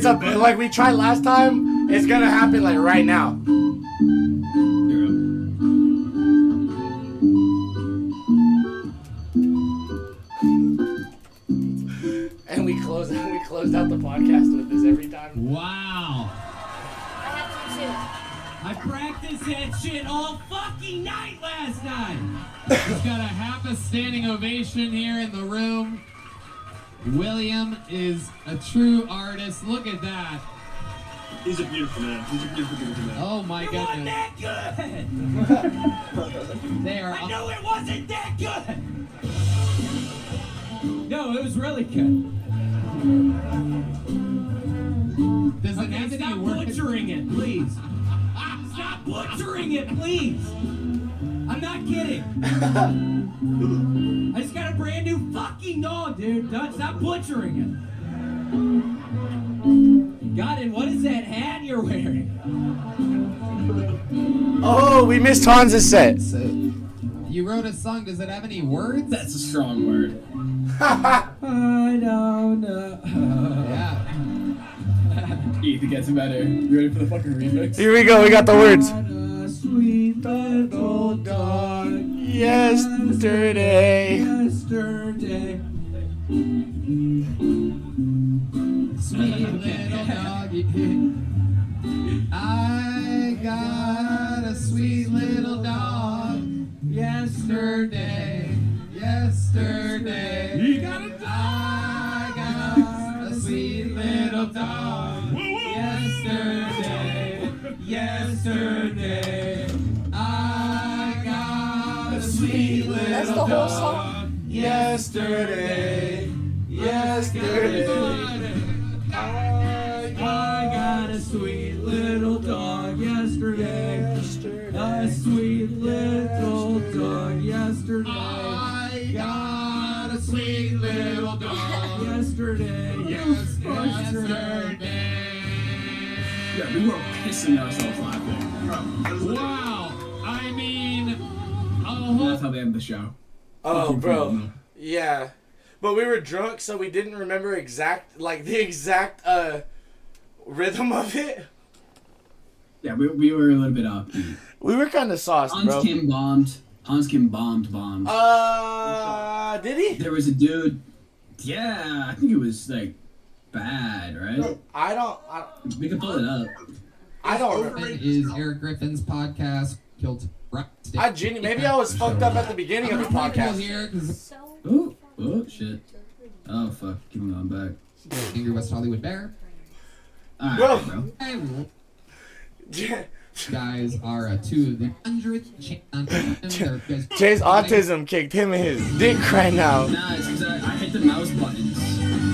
It's a like we tried last time. It's gonna happen like right now. William is a true artist. Look at that. He's a beautiful man. He's a beautiful, beautiful man. Oh my It goodness. wasn't that good. they are. I know it wasn't that good. No, it was really good. Does it have stop butchering it, please? Stop butchering it, please. I'm not kidding. I just got a brand new fucking dog, dude. Don't stop butchering it. God, and what is that hat you're wearing? Oh, we missed Hans's set. You wrote a song. Does it have any words? That's a strong word. I don't know. yeah. Keith, it gets better. You ready for the fucking remix? Here we go. We got the words. Sweet little dog. Yesterday. Yesterday. Sweet little doggy. I got a sweet little dog yesterday. Yesterday. You got it? I got a sweet little dog yesterday. Yesterday. The whole song? yesterday. Yesterday. I got a sweet little dog yesterday. A sweet little dog yesterday. I got a sweet little dog yesterday. Yes, yesterday. Yeah, we were pissing ourselves laughing. Wow. I mean, That's how they end the show. Oh, bro. Yeah. But we were drunk, so we didn't remember exact, like the exact uh rhythm of it. Yeah, we, we were a little bit upbeat. We were kind of sauced, Hans bro. Kim bombed. Hans Kim bombed bombed. Uh, did he? There was a dude. Yeah, I think it was like bad, right? I don't. I, We can pull it up. I don't. Griffin is Eric Griffin's podcast. Killed right. I genu- maybe I was fucked up at the beginning of the podcast. Here, 'cause Oh, oh shit. Oh fuck, keep on going back. Angry West Hollywood Bear. Alright, Bro. bro. Guys are uh, two of the hundredth chance. Jay's autism kicked him in his dick right now. Nah, it's 'cause I, I hit the mouse buttons.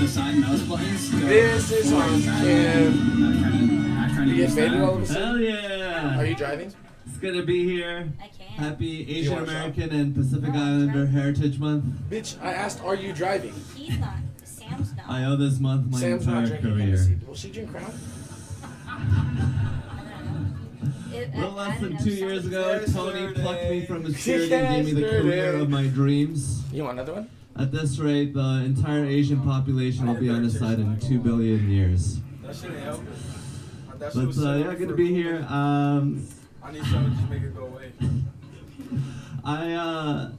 The side mouse buttons. go This is forward and Hans back. Kim. I'm trying to, I'm trying to You get use faded that. all of a sudden? Hell yeah. Are you driving? It's gonna be here. I can't. Happy Asian? American and Pacific Islander Heritage Month. Bitch, I asked, are you driving? He's not. Sam's not. I owe this month my Sam's not entire drinking career. Hennessy. Will she drink Crown? It, A little I- I less than two years ago, Tony plucked me from obscurity and gave me the career of my dreams. You want another one? At this rate, the entire Asian population will be on his side in two billion years. That shit ain't helping. But uh, yeah, good to be here. Um, I need something to just make it go away. I uh,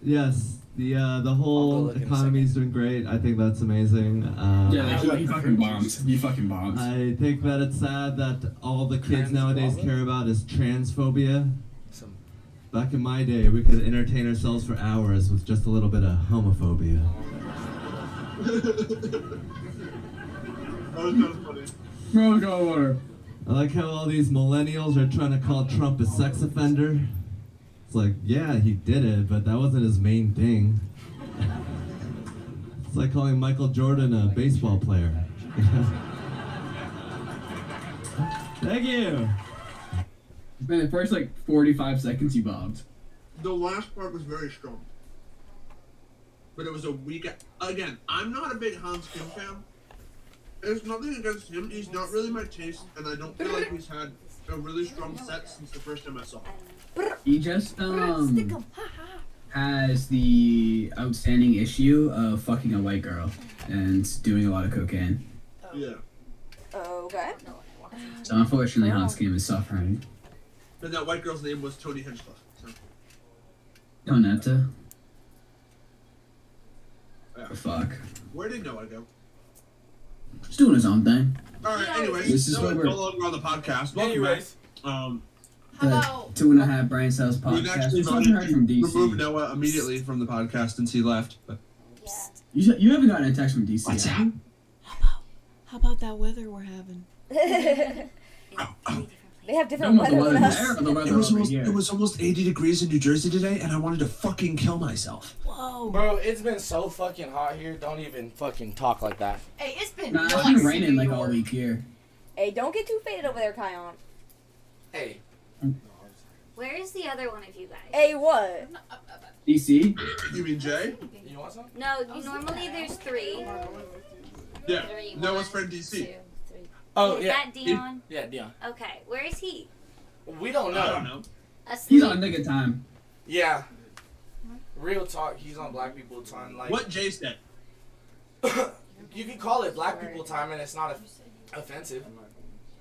yes, the uh, the whole look economy is doing great. I think that's amazing. Um, Yeah, like, he, he fucking bombed. He fucking bombed. I think that it's sad that all the kids Trans nowadays lava? care about is transphobia. Some. Back in my day, we could entertain ourselves for hours with just a little bit of homophobia. That was kind of funny. Bro, go water. I like how all these millennials are trying to call Trump a sex offender. It's like, yeah, he did it, but that wasn't his main thing. It's like calling Michael Jordan a baseball player. Thank you. Man, the first like 45 seconds you bombed. The last part was very strong. But it was a weak. Again, I'm not a big Hans Kim fan. There's nothing against him. He's not really my taste, and I don't feel like he's had a really strong set since the first time I saw him. He just um has the outstanding issue of fucking a white girl and doing a lot of cocaine. Yeah. Okay. So unfortunately, Hans Kim is suffering. And that white girl's name was Tony Hinchcliffe. So. Donetta. Yeah. Fuck. Where did Noah go? He's doing his own thing. All right. Anyways, This is Noah what we're- no longer on the podcast. Welcome Anyways. back. Um, The two and a half brain cells we've podcast. actually We still haven't from removed DC. Noah immediately from the podcast since he left. But You, you haven't gotten a text from DC. What's yet. that? How about that weather we're having? They have different Know about the weather than us. there the weather It was almost here? it was almost 80 degrees in New Jersey today, and I wanted to fucking kill myself. Whoa. Bro, it's been so fucking hot here. Don't even fucking talk like that. Hey, it's been Nah, it's nice been raining like all week here. Hey, don't get too faded over there, Kion. Hey. Where is the other one of you guys? Hey, what? DC? You mean Jay? You want some? No, normally there's three. Yeah. Three, Noah's one, friend DC. two, three. Oh, is yeah. that Dion? Yeah, Dion. Okay, where is he? We don't know. I don't know. Asleep. He's on nigga time. Yeah. Real talk, he's on black people time. Like What Jay said. you can call it black people time, and it's not o- offensive.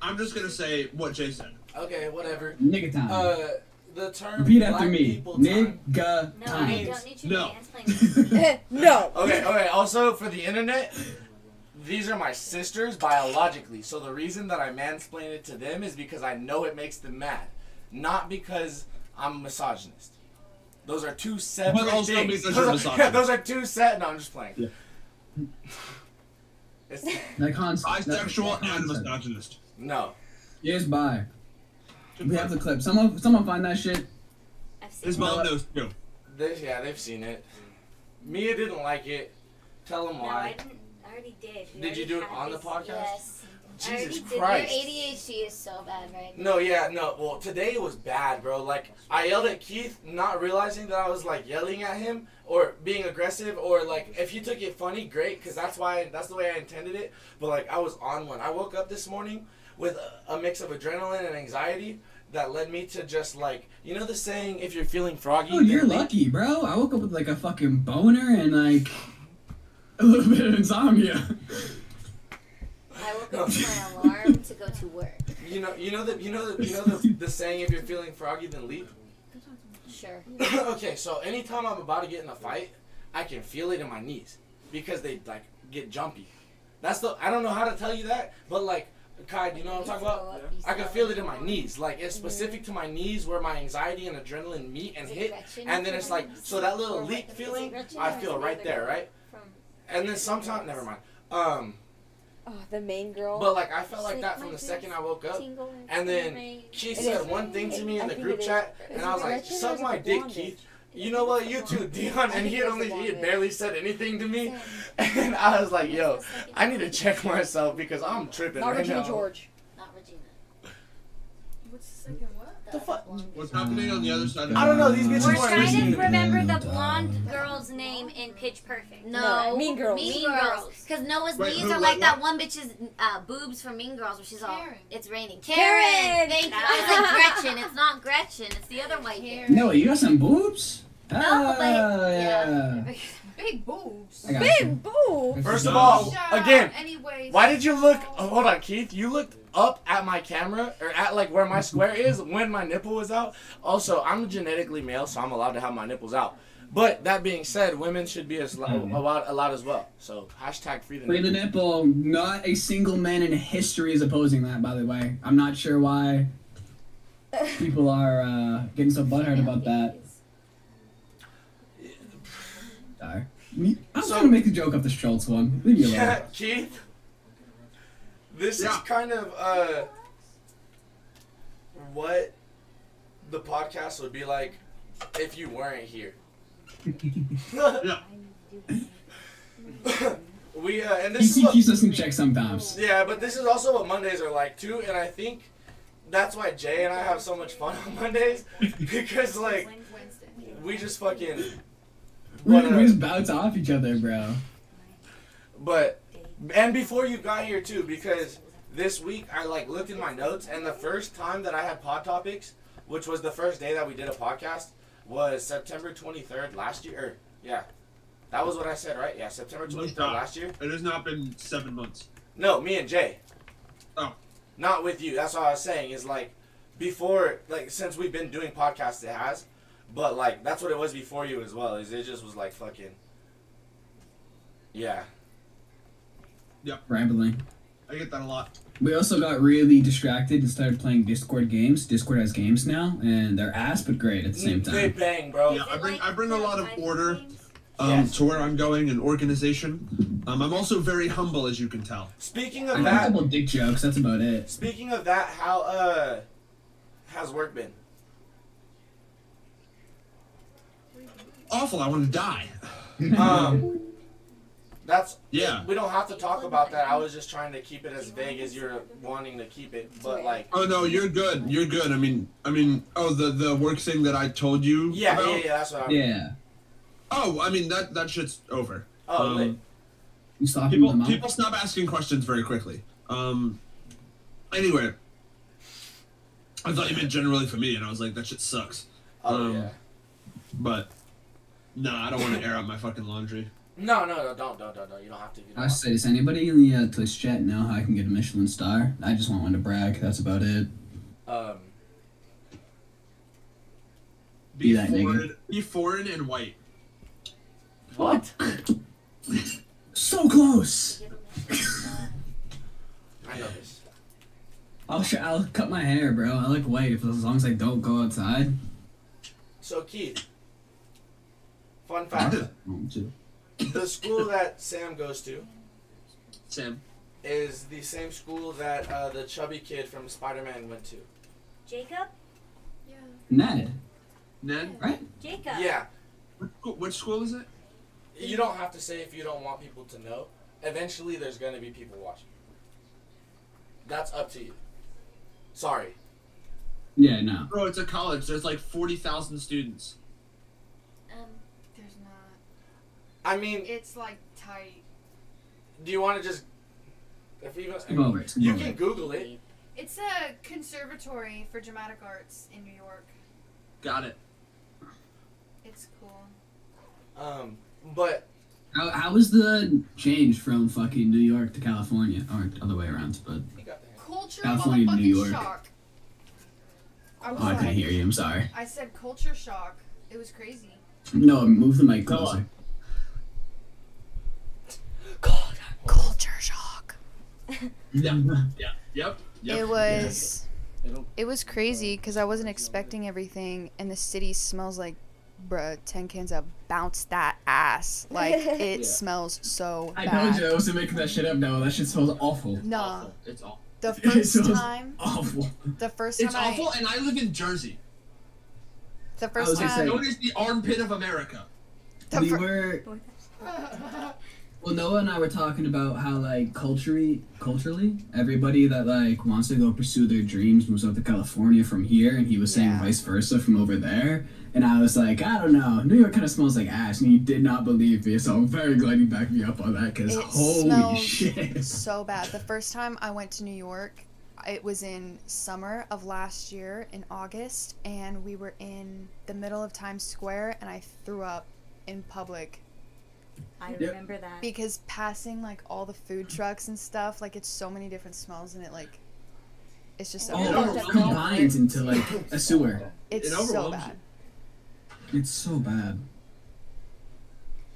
I'm just gonna say what Jay said. Okay, whatever. Nigga time. Uh, the term Repeat after black me. people time. Nigga No, I time. don't need you No. no. Okay, okay. Also, for the internet, these are my sisters biologically. So the reason that I mansplain it to them is because I know it makes them mad, not because I'm a misogynist. Those are two separate also things. because those, you're are, misogynist. those are two set. No, I'm just playing. Yeah. It's, That concept. Bisexual that and concept. misogynist. no. Yes, bye. We have the clip. Someone, someone find that shit. I've seen His it. mom knows too. They, yeah, they've seen it. Mia didn't like it. Tell them No, I why. Didn't. I already did. We Did you do it had on the podcast? Yes. Jesus. Christ. Your ADHD is so bad right now. No, yeah, no. Well, today was bad, bro. Like, I yelled at Keith, not realizing that I was like yelling at him or being aggressive, or like if you took it funny, great, because that's why that's the way I intended it. But like, I was on one. I woke up this morning with a, a mix of adrenaline and anxiety that led me to just like, you know, the saying, if you're feeling froggy, Oh, you're lucky, bro. I woke up with like a fucking boner and like a little bit of insomnia. I woke up to my alarm to go to work. You know, you know the, you know the, you know the, the saying, if you're feeling froggy, then leap. Sure. okay, so anytime I'm about to get in a fight, I can feel it in my knees because they like get jumpy. That's the I don't know how to tell you that, but like Kai, do you know what I'm talking about? I can feel it in my knees. Like it's mm-hmm. specific to my knees where my anxiety and adrenaline meet and hit, and then it's like so that little Or leap what- is it feeling I feel right there, right? From And then sometimes never mind. Um, Oh, the main girl. but like I felt like Shake that from the second I woke up. And then. She said one thing to me in the group chat, and I was like, Gretchen or "Suck my dick, Keith." You know what? You too, Dion, and he had only he had barely said anything to me, and I was like, "Yo, I need to check myself because I'm tripping Not right Regina now." George. Not Regina. What's the second what? The fuck? What's happening on the other side? Of I don't know. These bitches We're weren't trying listening to to remember the blonde girl's name in Pitch Perfect. No, Mean Girls. Mean, Mean Girls. Girls. Because Noah's Wait, knees who, are what, like that what? one bitch's uh, boobs from Mean Girls, where she's all, Karen. it's raining. Karen! Karen! Thank you. I was like Gretchen. It's not Gretchen. It's the other white bitch. No, you got some boobs? No, Ah, but yeah. yeah. Big boobs. I got you. Big boo. First of all, Shut again, Anyways, why did you look? Oh, hold on, Keith. You looked up at my camera or at like where my square is when my nipple is out. Also, I'm genetically male, so I'm allowed to have my nipples out. But that being said, women should be as allowed, allowed as well. So hashtag free the Free the nipple. nipple. Not a single man in history is opposing that, by the way. I'm not sure why people are uh, getting so butthurt about that. Sorry. I was So- trying to make a joke off the Schultz one. Leave me alone. Yeah, Keith. This is kind of uh, what the podcast would be like if you weren't here. Yeah. we uh, and He, this is he what, keeps us in check sometimes. yeah, but this is also what Mondays are like too, and I think that's why Jay and I have so much fun on Mondays because like we just fucking. We, we just bounce off each other, bro. But and before you got here too, because this week I like looked in my notes, and the first time that I had pod topics, which was the first day that we did a podcast, was September twenty third last year. Or, yeah, that was what I said, right? Yeah, September twenty third last year. It has not been seven months. No, me and Jay. Oh. Not with you. That's what I was saying. Is like before, like since we've been doing podcasts, it has. But like that's what it was before you as well. Is it just was like fucking. Yeah. Rambling. I get that a lot. We also got really distracted and started playing Discord games. Discord has games now, and they're ass but great at the same They time. bang, bro. Yeah, I bring I bring a lot of order um, Yes. to where I'm going and organization. Um, I'm also very humble, as you can tell. Speaking I of got a couple dick jokes. That's about it. speaking of that, how uh has work been? Awful. I want to die. Um, that's Yeah. We don't have to talk about that. I was just trying to keep it as vague as you're wanting to keep it, but like. Oh no, you're good. You're good. I mean, I mean, oh the the work thing that I told you. Yeah, about? yeah, yeah. That's what I'm. Yeah. Oh, I mean that that shit's over. Oh, Um, lit. You stopping people people stop asking questions very quickly. Um. Anyway, I thought you meant generally for me, and I was like, that shit sucks. Oh um, yeah. But no, I don't want to air out my fucking laundry. No, no, no, don't, don't, don't, don't. You don't have to. I don't was say, does anybody in the uh, Twitch chat know how I can get a Michelin star? I just want one to brag. That's about it. um. Be that nigga. foreign, be foreign and white. What? So close. I know this. I'll sh- I'll cut my hair, bro. I like white if, as long as I don't go outside. So Keith. Fun fact: the school that Sam goes to Sam. is the same school that uh, the chubby kid from Spider-Man went to. Jacob? Ned, Ned. right? Jacob. Yeah. Which school- Which school is it? You don't have to say if you don't want people to know. Eventually, there's going to be people watching. That's up to you. Sorry. Yeah, no. Bro, it's a college. There's like forty thousand students. Um, There's not. I mean, It's like tight. do you want to just? If you, Skip over it, you over can. Google it. It's a conservatory for dramatic arts in New York. Got it. It's cool. Um, but How, how was the change from fucking New York to California? Or the other way around, but Culture California to motherfucking New York. shock. I was oh, I couldn't hear you. I'm sorry. I said culture shock. It was crazy. No, move the mic closer. Culture shock. Yeah. Yeah. Yep. Yep. It was it was crazy because I wasn't expecting everything, and the city smells like, bruh, ten cans of bounce that ass. Like it Yeah. smells so I bad. told you I wasn't making that shit up. No, that shit smells awful. Nah. It's awful. The first smells time, Awful. the first time It's I, awful, and I live in Jersey. the was first gonna time, Known as the armpit of America. the we fir- were well Noah and I were talking about how like culturally culturally everybody that like wants to go pursue their dreams moves out to California from here and he was saying Yeah. vice versa from over there and I was like I don't know New York kind of smells like ass and he did not believe me so I'm very glad you backed me up on that because holy shit so bad. The first time I went to New York, it was in summer of last year in August, and we were in the middle of Times Square, and I threw up in public I Yep. remember that. because passing like all the food trucks and stuff, like it's so many different smells, and it like it's just so all bad. it combines into like a sewer It's It so overwhelms bad. it's so bad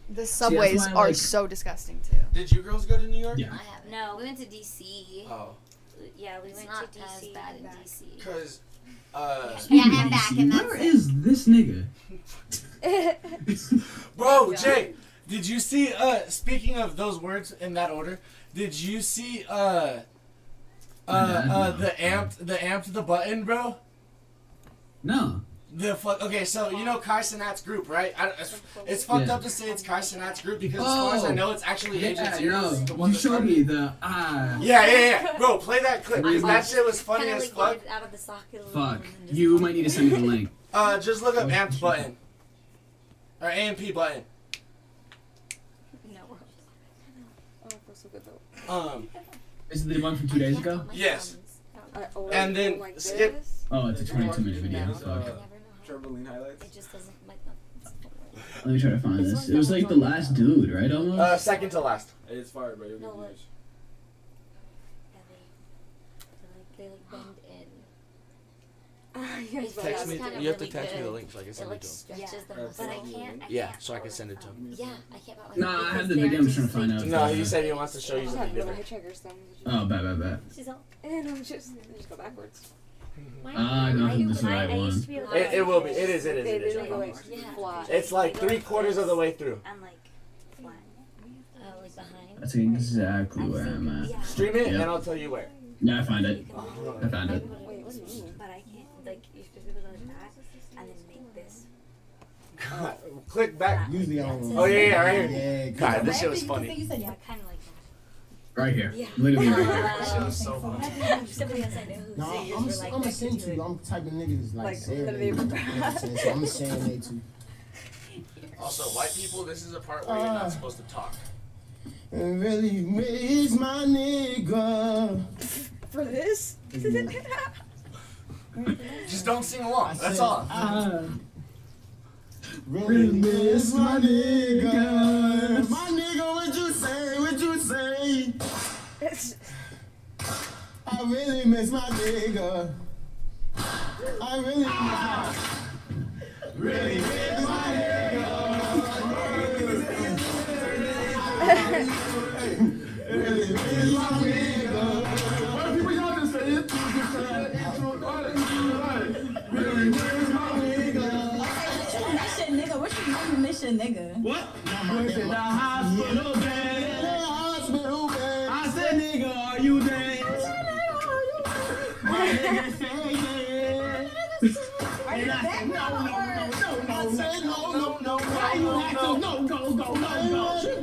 The that's subways why I are like- so disgusting too. did you girls go to New York? Yeah. I haven't. No, we went to DC. Oh, Yeah, we It's went not to as DC. bad in DC. cause. Uh, Yeah, I'm back, and that's where it. is this nigga Bro, Jay, did you see? Uh, speaking of those words in that order, did you see? Uh, uh, uh, the amped, the amped the button, bro. no The fuck. Okay, so you know Kai Cenat's group, right? I, it's, it's fucked Yeah. up to say it's Kai Cenat's group because as far as I know, it's actually yeah, Agent no, Zero's. the you that showed me the ah. Yeah, yeah, yeah. Bro, play that clip because that shit was funny Kinda as fuck. out of the socket Fuck. and then just You might need to send me the link. Uh, just look up AMP button or AMP button. No, we're- Oh, it feels so good though. Um, Is it the one from two days ago? yes, I and then like skip. this. Oh, it's a 22 minute video. Fuck. Uh, I never know how. Trampoline highlights. It just doesn't like. Let me try to find this. It was like the last dude, right? Almost. Uh, second to last. It's fire, bro. You'll No, get look. views. Yeah, they, they like they like bend in. You guys It better Text me. kinda You have to text me the good. link so I can It send it like to him. stretches the Yeah. muscle. But I can't. I Yeah, can't so I can send it to him. Yeah, I can't. power Nah, I them have the because video. I'm just trying to find like, out. No, he said he wants to show you I have something different. Oh, bad, bad, bad. She's all. And I'm just, just go backwards. Ah, no, I, this is the I, right I used one. to be able It, it will be. It is. It is. It is. like Yeah. flat. It's like three quarters of the way through. I'm like flat. Uh, like behind. That's exactly where I'm at. Yeah. Stream it, and I'll tell you where. Yeah, I find it. Oh, I found it. Wait, what do you mean? But I can't. Like you're supposed to be able to like that, and then make this. Click back. Usually I don't. Oh yeah, yeah, right here. Yeah, God, this shit was funny. You said yeah, kind of like. Right here. Yeah. Literally right here. This shit was so funny. Somebody else I know who's No, I'm, I'm, like I'm a send too. to. I'm the type of nigga like, Like, serenade, literally- you know I'm saying? So I'm a serenade too. Also, white people, this is a part where you're not uh. supposed to talk. And really, where's my nigga? For this? Just don't sing along. I That's said, all. I really miss my nigga. My nigga, what you say? What you say? I really miss my nigga. I really miss my Really miss nigga? What? Was in the hospital bed. hospital bed. I said, nigga, are you dead? My nigga said, yeah. And I said, no, no, no, no, no. I said, no, no, no. Why you have to go, go, go, go, go?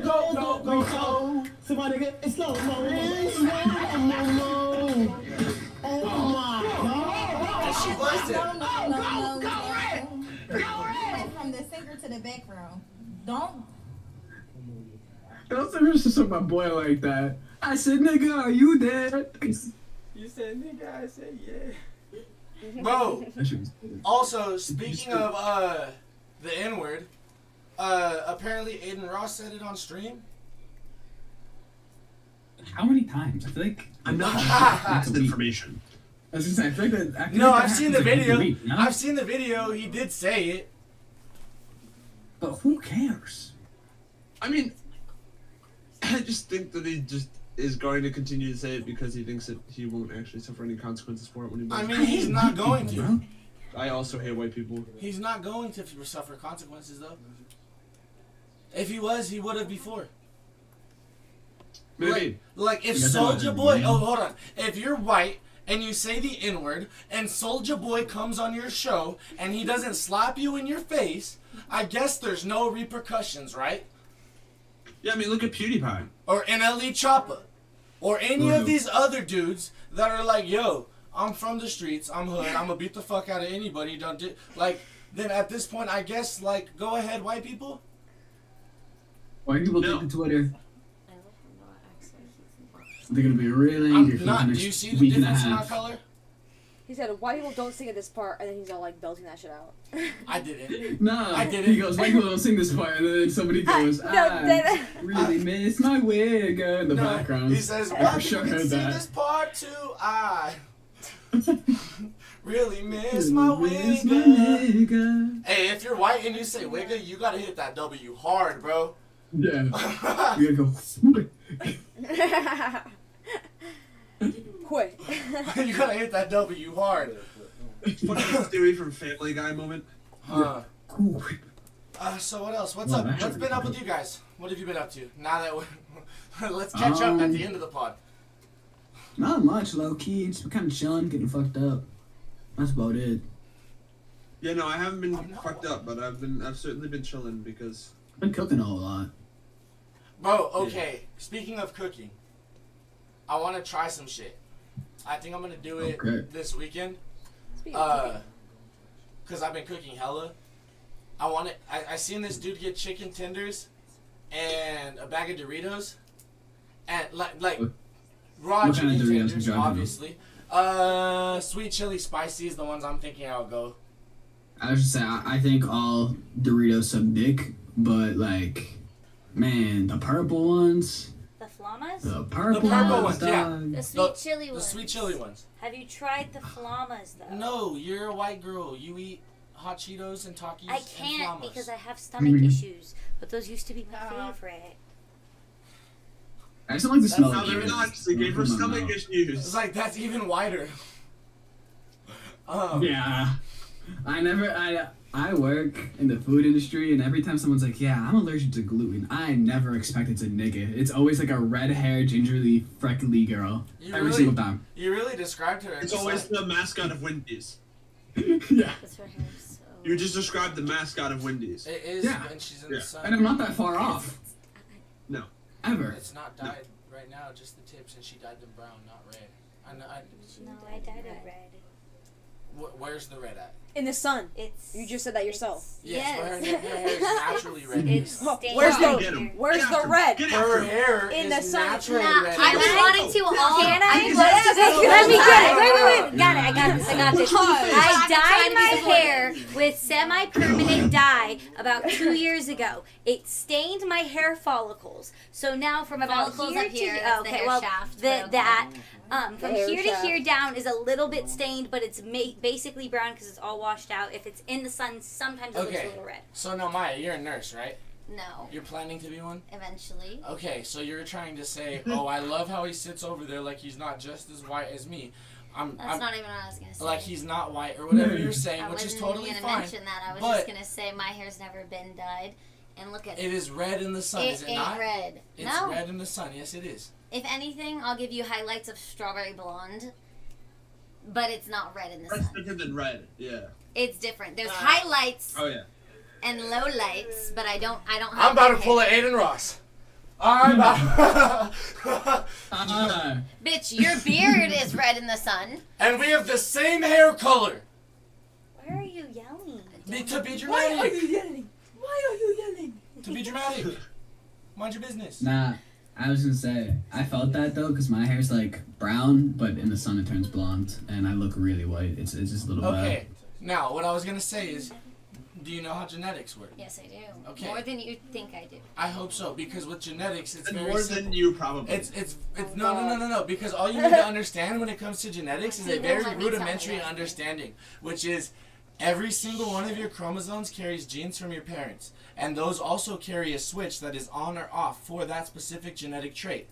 Go, go, go, go. So my nigga, it's slow mo. It's slow mo. Oh my God. And she was it. No, no, no, no, no. Go from the singer to the background. Don't. Don't ever say my boy like that. I said, nigga, are you dead? You said nigga, I said yeah. Bro, That shit was- also, speaking of uh, the N word, uh, apparently Adin Ross said it on stream. How many times? I feel like Enough That's information. I was gonna say, I feel like that. I feel No, like that I've seen the video. week, no? I've seen the video. He did say it. But who cares? I mean, I just think that he just is going to continue to say it because he thinks that he won't actually suffer any consequences for it when he does. I mean, he's not going to. I also hate white people. He's not going to suffer consequences though. If he was, he would have before. Maybe. Like if Soulja would- Boy, oh hold on, if you're white and you say the N word and Soulja Boy comes on your show and he doesn't slap you in your face, I guess there's no repercussions, right? Yeah, I mean, look at PewDiePie. Or NLE Choppa, or any of these other dudes that are like, yo, I'm from the streets, I'm hood, I'm gonna beat the fuck out of anybody. Don't do like. Then at this point, I guess like, go ahead, white people. White people No. take to Twitter. I love how Noah acts like he's They're gonna be really angry for not. Do you see the week and a difference in our half. color? He said, white people don't sing at this part, and then he's all like belting that shit out. I didn't. Nah, I did he it. goes, white people don't sing this part, and then somebody goes, no, ah, that- really miss my wig uh, in the No, background. He says, I "White for sure can sing that. this part too." I really miss my Miss my wigga. nigga. Hey, if you're white and you say wigga, you gotta hit that W hard, bro. Yeah. You gotta go. Quick. you gotta hit that W hard. Funny theory from Family Guy moment. Huh. Cool. Uh, so what else? What's Well, up? What's been up with you guys? What have you been up to? Now that we're let's catch up at the Um, end of the pod. Not much, low key. Just kind of chilling, getting fucked up. That's about it. Yeah, no, I haven't been fucked up, but I've been I've certainly been chilling because I've been cooking a whole lot. Bro, okay. Speaking of cooking, I want to try some shit. I think I'm gonna do it Okay. this weekend. Uh, cause I've been cooking hella. I want it. I, I seen this dude get chicken tenders and a bag of Doritos, and like like raw what chicken kind of tenders, you like to do? obviously. Uh, sweet chili spicy is the ones I'm thinking I'll go. I was just saying, I, I think all Doritos are dick, but like, man, the purple ones, The flamas? the purple, the purple ones, ones, yeah. The sweet The- chili The ones. sweet chili ones. Have you tried the flamas though? No, you're a white girl. You eat hot Cheetos and Takis. I can't Flamas. because I have stomach Mhm. issues. But those used to be my favorite. I just don't like the smell No, of they're Doritos. not. 'cause They gave her stomach issues. It's like that's even wider. Um, Yeah, I never. I I work in the food industry, and every time someone's like, "Yeah, I'm allergic to gluten," I never expect it's a nigga. It's always like a red-haired, gingerly, freckly girl You every really- single time. You really described her. It's always like, the mascot of Wendy's. yeah. That's her hair so. You just described the mascot of Wendy's. it is, Yeah. and she's in Yeah. the sun. And I'm not that far off. No. Ever. It's not dyed right now, just the tips, and she dyed them brown, not red. I know. I, No, I dyed it red. wh- where's the red at? In the sun. It's. You just said that yourself. Yes, but her, her hair is naturally red. It's Oh, where's the- Get 'em. Where's the red? Her hair In is the sun. naturally Nah, red. I've been wanting to all. Can I? I've Let to- let me get it. Wait, wait, wait. Got it. I got this. I got this. I dyed my hair with semi-permanent dye about two years ago. It stained my hair follicles. So now from about Follicles here up here, to that's okay, well, shaft, the, okay. that um, from here to here down is a little bit stained, but it's ma- basically brown because it's all washed out. If it's in the sun, sometimes it looks a little red. So now, Maya, you're a nurse, right? No, You're planning to be one. eventually. Okay, so you're trying to say, oh, I love how he sits over there like he's not just as white as me. I'm, That's I'm not even what I was gonna say. like he's not white or whatever you're saying, I which is totally fine. I wasn't totally gonna mention that. I was just gonna say my hair's never been dyed, and look at it. it is red in the sun, It is it ain't not? red. It's no. red in the sun. Yes, it is. If anything, I'll give you highlights of strawberry blonde, but it's not red in the Red's sun. different than red. Yeah. It's different. There's Uh, highlights Oh yeah. and low lights, but I don't. I don't have. I'm about to pull an hair. Adin Ross. I'm about. Uh, Bitch, your beard is red in the sun. and we have the same hair color. Why are you yelling? Be, to be dramatic. Why are dramatic. you yelling? Why are you yelling? To be dramatic. Mind your business. nah, I was gonna say I felt that though because my hair's like brown, but in the sun it turns blonde, and I look really white. It's it's just a little bad. Okay. Now, what I was gonna say is, do you know how genetics work? Yes, I do. Okay. More than you think I do. I hope so because with genetics, it's And very more simple. than you probably. It's it's it's no no no no no because all you need to understand when it comes to genetics is a very let me tell rudimentary understanding, which is every single one of your chromosomes carries genes from your parents, and those also carry a switch that is on or off for that specific genetic trait.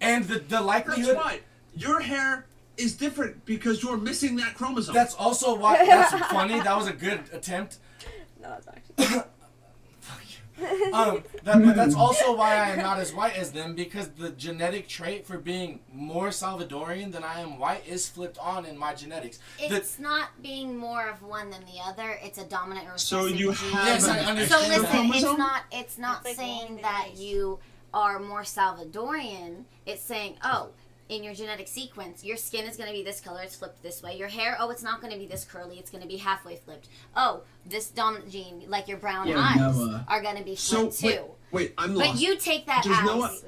And the the That's likelihood why your hair is different because you're missing that chromosome. that's also why that's funny. That was a good attempt. No, it's actually. Um, that, but that's also why I am not as white as them because the genetic trait for being more Salvadorian than I am white is flipped on in my genetics. The- It's not being more of one than the other. It's a dominant or So you have Yes, I understand So listen, it's not it's not It's like saying that you are more Salvadorian. It's saying, oh, in your genetic sequence, your skin is going to be this color. It's flipped this way. Your hair, oh, it's not going to be this curly. It's going to be halfway flipped. Oh, this dominant gene, like your brown Yeah, eyes, Noah. Uh, are going to be So flipped wait, too. wait, I'm lost. But you take that mm-hmm. Does as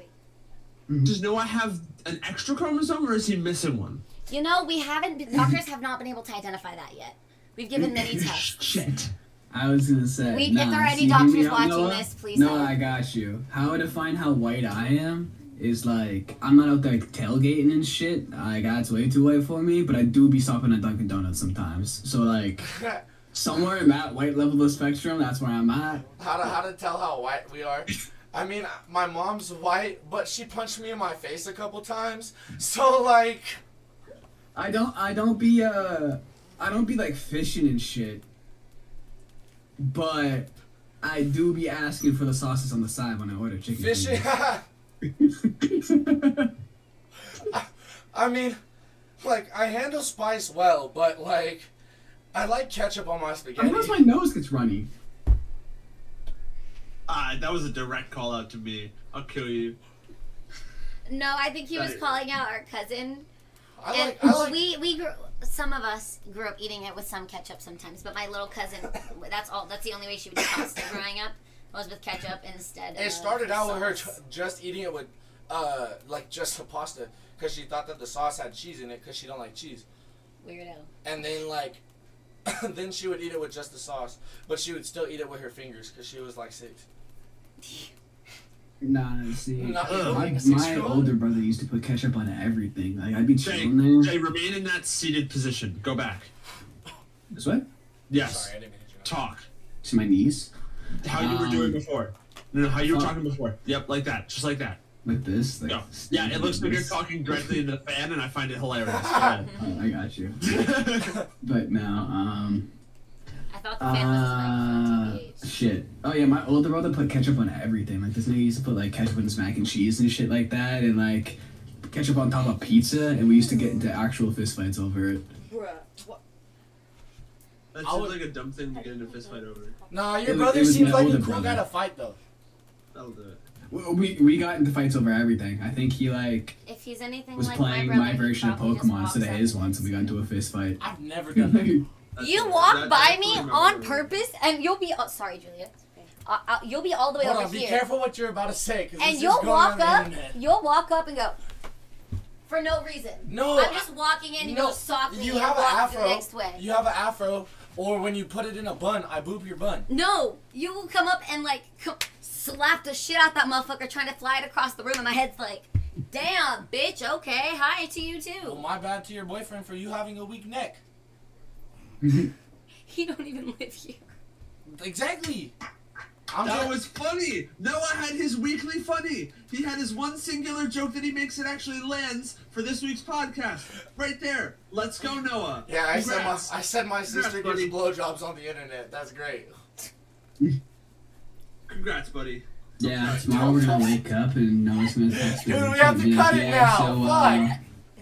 Noah- Does Noah have an extra chromosome or is he missing one? you know we haven't. Been, doctors have not been able to identify that yet. We've given many tests. Shit. I was gonna say. We- if there are any see, doctors watching Noah? this, please No. I got you. How I find how white I am is like I'm not out there tailgating and shit. I got it's way too white for me, but I do be stopping at Dunkin' Donuts sometimes. So like somewhere in that white level of spectrum, that's where I'm at. how to how to tell how white we are. I mean, my mom's white, but she punched me in my face a couple times. So like, I don't I don't be uh I don't be like fishing and shit. But I do be asking for the sauces on the side when I order chicken. fishing. fingers. I mean, like I handle spice well, but like, I like ketchup on my spaghetti. Unless my nose gets runny. Ah, that was a direct call out to me. I'll kill you. No, I think he was calling out our cousin. I and like- I like- we we grew, some of us grew up eating it with some ketchup sometimes, but my little cousin, that's all. That's the only way she would eat pasta growing up was with ketchup instead. It of started out with her sauce. just eating it with, uh, like just the pasta, because she thought that the sauce had cheese in it, because she don't like cheese. Weirdo. And then like, then she would eat it with just the sauce, but she would still eat it with her fingers, because she was like six. Nah, see, Not my, my older brother used to put ketchup on everything. Like I'd be Jay, chilling there. Jay, remain in that seated position. Go back. This way? Yes. Sorry, I didn't mean to. Talk. To my knees. How you were Um, doing before. No, no, how you were fuck. talking before. Yep, like that. Just like that. Like this? Like Go. Yeah, it looks like you're talking directly into the fan, and I find it hilarious. Go ahead. Oh, I got you. but no, um. I thought the fan was Uh, like shit. Oh yeah, my older brother put ketchup on everything. Like this nigga used to put like ketchup on his mac and cheese and shit like that, and like ketchup on top of pizza, and we used to get into actual fistfights over it. Bruh. What? That I seems would- like a dumb thing to get into a fist fight over. Nah, your It brother was seems like a cool brother. guy to fight though. That'll do it. We, we got into fights over everything. I think he like If he's anything was like playing my my, brother, he version of Pokemon instead of his one, so we got into a fist fight. I've never done that. That's You walk That- by me on purpose, and you'll be. Oh, sorry, Julia. Uh, uh, you'll be all the way Hold over on, be here, careful what you're about to say, and you'll walk up. You'll walk up and go for no reason. No, I'm just walking in. You no, go softly. you and have an walk afro. the next way. You have an afro, or when you put it in a bun, I boop your bun. No, you will come up and like co- slap the shit out that motherfucker trying to fly it across the room, and my head's like, "Damn, bitch. Okay, hi to you too. Well, my bad to your boyfriend for you having a weak neck. He don't even live here. Exactly. I'm That just- was funny. Noah had his weekly funny. He had his one singular joke that he makes that actually lands for this week's podcast. Right there. Let's go, Noah. yeah, I said my I said my sister Congrats, gives buddy. blowjobs on the internet. That's great. Congrats, buddy. Yeah, tomorrow we're gonna wake up and Noah's gonna text me. Dude, we have to be cut like, it yeah, now. So, uh,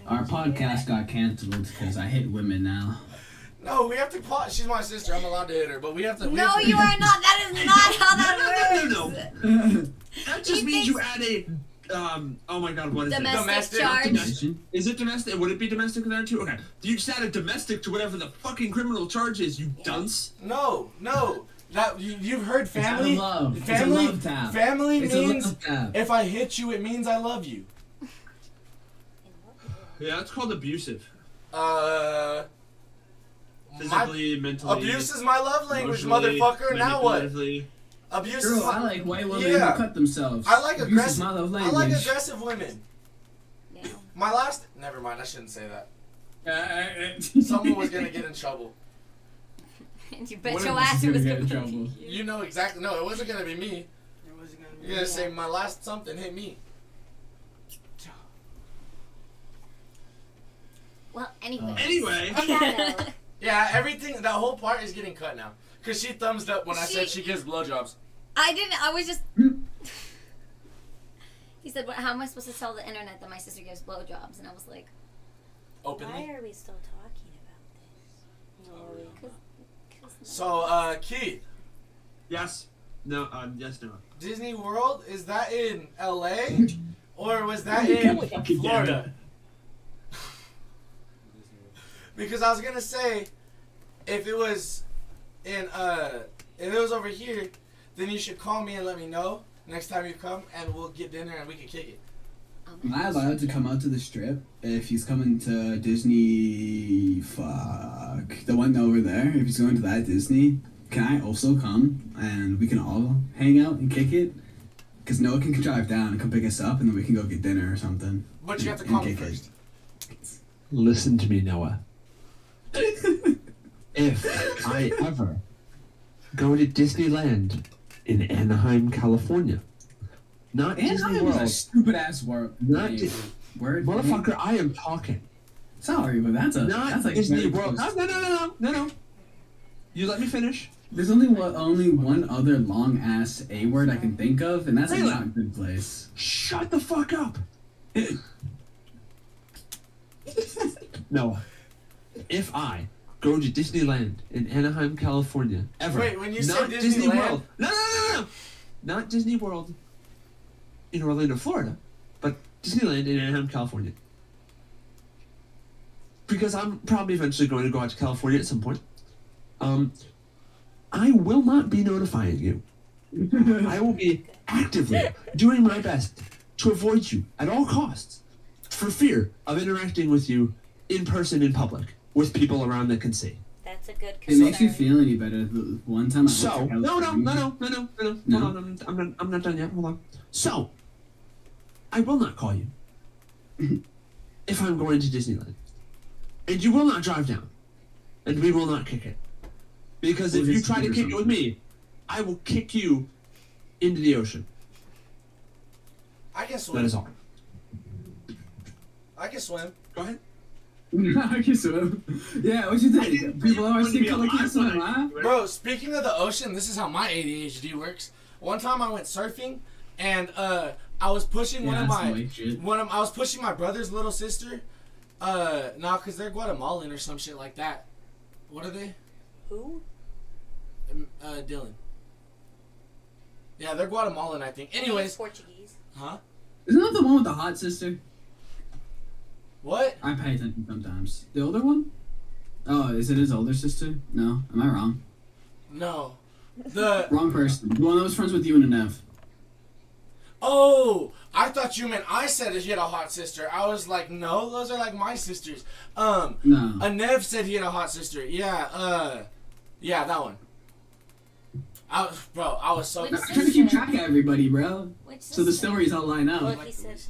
our podcast got canceled because I hit women now. No, we have to pause. She's my sister. I'm allowed to hit her, but we have to. we No, have to- you are not. That is not how that No, works. no, no. That just He means you thinks- add a. Um. Oh my God. What is Domestic, it? Domestic. charge. Domestic. Is it domestic? Would it be domestic there too? Okay. You just add a domestic to whatever the fucking criminal charge is. You dunce. No, no. That you, you've heard It's out of family. love. It's a Family. love tap. Family It's a means love tap. if I hit you, it means I love you. Yeah, it's called abusive. Uh. My, Physically, mentally. abuse is my love language, motherfucker. Now what? Abuse Girl, is I like white women Yeah. who cut themselves. I like Abuse is aggressive. my love I like aggressive women. Yeah. My last. Never mind. I shouldn't say that. Uh, Someone was gonna get in trouble. And you bet What your if ass this was gonna gonna get in trouble? you. You know exactly. No, it wasn't gonna be me. You're gonna say my last something hit me. Well, anyway. Anyway. On that note, Yeah, everything. That whole part is getting cut now. Cause she thumbs up when I said She- she gives blowjobs. I didn't. I was just. he said, "What? How am I supposed to tell the internet that my sister gives blowjobs?" And I was like, Openly. Why are we still talking about this? "Cause, 'cause So, uh, Keith, Yes. No. Um. Yes. No. Disney World is that in L.A. or was that in Florida? Because I was gonna say, if it was in uh, if it was over here, then you should call me and let me know next time you come, and we'll get dinner and we can kick it. Am I allowed to come out to the strip if he's coming to Disney? Fuck. The one over there, if he's going to that Disney, can I also come and we can all hang out and kick it? Because Noah can drive down and come pick us up and then we can go get dinner or something. But you have to call me kick it. first. Listen to me, Noah. If I ever go to Disneyland in Anaheim, California, not Disney Anaheim is a stupid ass word. not name. Di- Word. motherfucker, I am talking. Sorry, but that's a Not that's like Disney World. No, no, no, no, no, no. You let me finish. There's only one, only one other long ass A word I can think of, and that's like, not a good place. Shut the fuck up. Noah, if I go to Disneyland in Anaheim, California. Ever. Wait, when you Not say Disney Disneyland- World. No, no, no, no. Not Disney World in Orlando, Florida, but Disneyland in Anaheim, California. Because I'm probably eventually going to go out to California at some point. Um, I will not be notifying you. I will be actively doing my best to avoid you at all costs for fear of interacting with you in person in public with people around that can see. That's a good It makes you feel any better. The one time I So, to no, no, no, no, no, no, no, no, No? I'm, I'm, not, I'm not done yet. Hold on. So, I will not call you if I'm going to Disneyland. And you will not drive down. And we will not kick it. Because if We'll you try to do kick it with me, I will kick you into the ocean. I can swim. That is all. I can swim. Go ahead. I can. Yeah, what you think? People always think I can't swim, huh? Bro, speaking of the ocean, this is how my ADHD works. One time I went surfing, and uh, I was pushing one of my some white shit. one of I was pushing my brother's little sister. Uh, nah, cause they're Guatemalan or some shit like that. What are they? Who? Um, Uh, Dylan. Yeah, they're Guatemalan, I think. Anyways, Portuguese. huh? Isn't that the one with the hot sister? What? I pay attention sometimes. The older one? Oh, is it his older sister? No, am I wrong? No. The Wrong person. The one that was friends with you and Nev. Oh, I thought you meant I said he had a hot sister. I was like, no, those are like my sisters. Um, No. a Nev said he had a hot sister. Yeah, uh, yeah, that one. I was, bro, I was so. I'm trying to keep track of everybody, bro. Which So the stories all line up. What he said.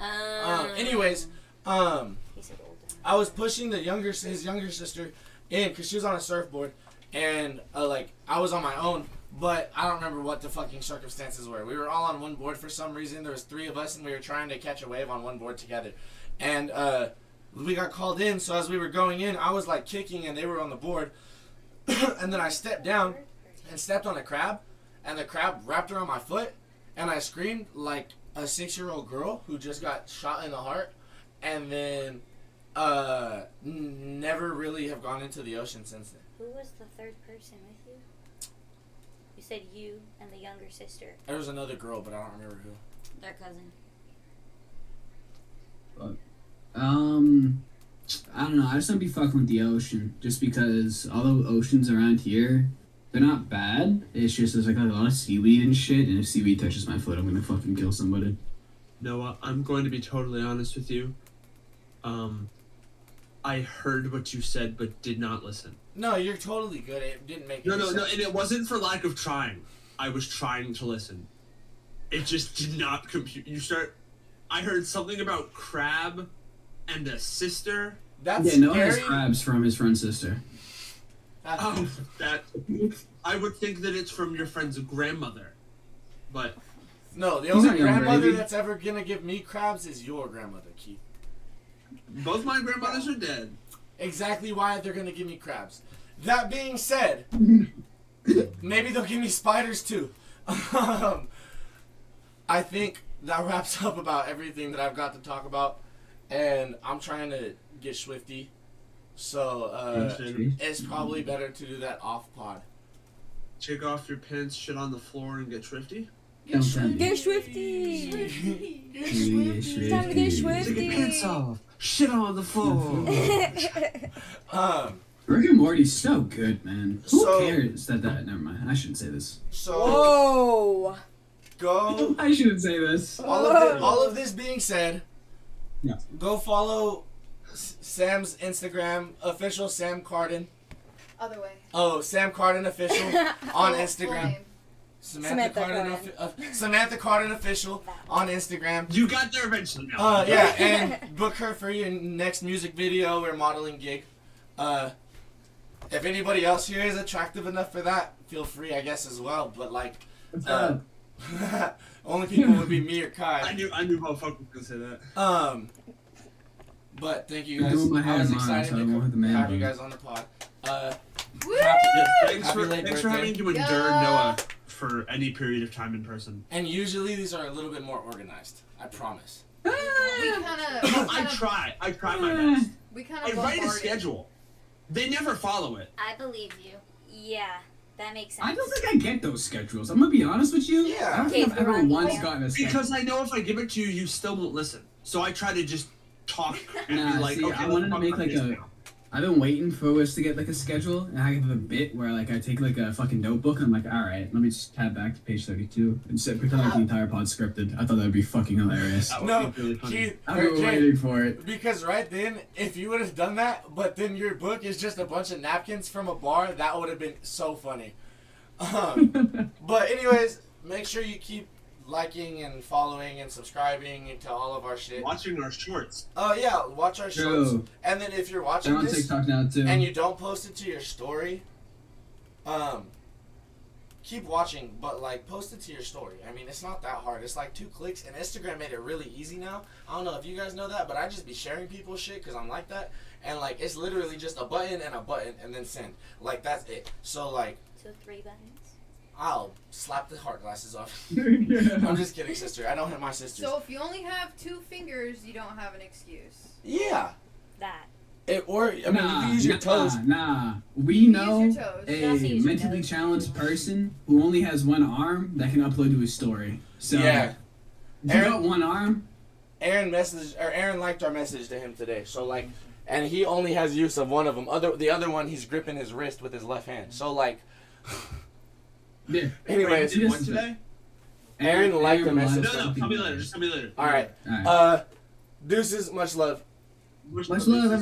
Um, anyways, um, He said older. I was pushing the younger his younger sister in because she was on a surfboard, and uh, like I was on my own, but I don't remember what the fucking circumstances were. We were all on one board for some reason. There was three of us, and we were trying to catch a wave on one board together, and uh, we got called in. So as we were going in, I was like kicking, and they were on the board, and then I stepped down and stepped on a crab, and the crab wrapped around my foot, and I screamed like a six-year-old girl who just got shot in the heart, and then uh never really have gone into the ocean since then. Who was the third person with you? You said you and the younger sister. There was another girl, but I don't remember who. Their cousin. Um, I don't know. I just don't be fucking with the ocean, just because all the oceans around here, they're not bad. It's just there's like a lot of seaweed and shit, and if seaweed touches my foot, I'm gonna fucking kill somebody. Noah, I'm going to be totally honest with you. Um, I heard what you said, but did not listen. No, you're totally good. It didn't make No, any no, no, and it wasn't for lack of trying. I was trying to listen. It just did not compute. You start. I heard something about crab and a sister. That's yeah, Noah has crabs from his friend's sister. Oh, that. I would think that it's from your friend's grandmother, but No, the only grandmother that's ever gonna give me crabs is your grandmother, Keith. Both my grandmothers are dead. Exactly why they're gonna give me crabs. That being said, maybe they'll give me spiders too. Um, I think that wraps up about everything that I've got to talk about, and I'm trying to get Swifty, so uh, it's probably better to do that off pod. Take off your pants, shit on the floor, and get swifty. Don't tell me. Get Swifty. Swifty. Time to get Take your pants off. Shit on the floor. Um, Rick and Morty's so good, man. Who So- cares that that? Never mind. I shouldn't say this. so Whoa. go. I shouldn't say this. All of, this, all of this being said, Yeah. go follow Sam's Instagram, official Sam Carden. Other way. Oh, Sam Carden official on Full- full Instagram. name. Samantha, Samantha Carden, Carden. uh, Samantha Carden official on Instagram. You got there eventually. Now. Uh, yeah, and book her for your next music video or modeling gig. Uh, if anybody else here is attractive enough for that, feel free, I guess, as well. But like, uh, only people would be me or Kai. I knew I knew motherfucker was gonna say that. Um, but thank you guys. I was excited so to won't the man have you guys on the pod. Uh, Woo! happy, Yes, thanks happy for late thanks for having to endure Yeah. Noah for any period of time in person. And usually these are a little bit more organized. I promise. Ah. We kind of. I try. I try my ah. best. We kind of. I of write a schedule. They never follow it. I believe you. Yeah, that makes sense. I don't think I get those schedules. I'm gonna be honest with you. Yeah. I don't think I've ever once gotten a schedule. Because I know if I give it to you, you still won't listen. So I try to just talk and Nah, be ah, like, see, okay, I let's wanted to make like a. now. I've been waiting for us to get like a schedule, and I have a bit where like I take like a fucking notebook and I'm like, all right, let me just tab back to page 32 and sit pretend like the entire pod scripted. I thought that'd be fucking hilarious. No, Keith, I've been Jay, waiting for it. Because right then, if you would have done that, but then your book is just a bunch of napkins from a bar, that would have been so funny. Um, but anyways, make sure you keep liking and following and subscribing to all of our shit. Watching our shorts. Oh yeah, watch our True. shorts. And then if you're watching They're on this TikTok now too. and you don't post it to your story, um, keep watching, but like post it to your story. I mean, it's not that hard. It's like two clicks, and Instagram made it really easy now. I don't know if you guys know that, but I just be sharing people's shit because I'm like that, and like it's literally just a button and a button and then send. Like that's it. So like So three buttons. I'll slap the heart glasses off. I'm just kidding, sister. I don't hit my sisters. So if you only have two fingers, you don't have an excuse. yeah. That. It, or I mean, nah, you can use your nah, toes. Nah, we know a You also use your mentally toes. challenged person who only has one arm that can upload to his story. So Yeah. you Aaron- got one arm, Aaron messaged or Aaron liked our message to him today. So like, and he only has use of one of them. Other the other one, he's gripping his wrist with his left hand. So like, yeah. anyways, Did one today? Aaron liked the Aaron message. No, no, tell me later. Just tell me later. All right. Alright. Uh, deuces, much love. Much love, everybody.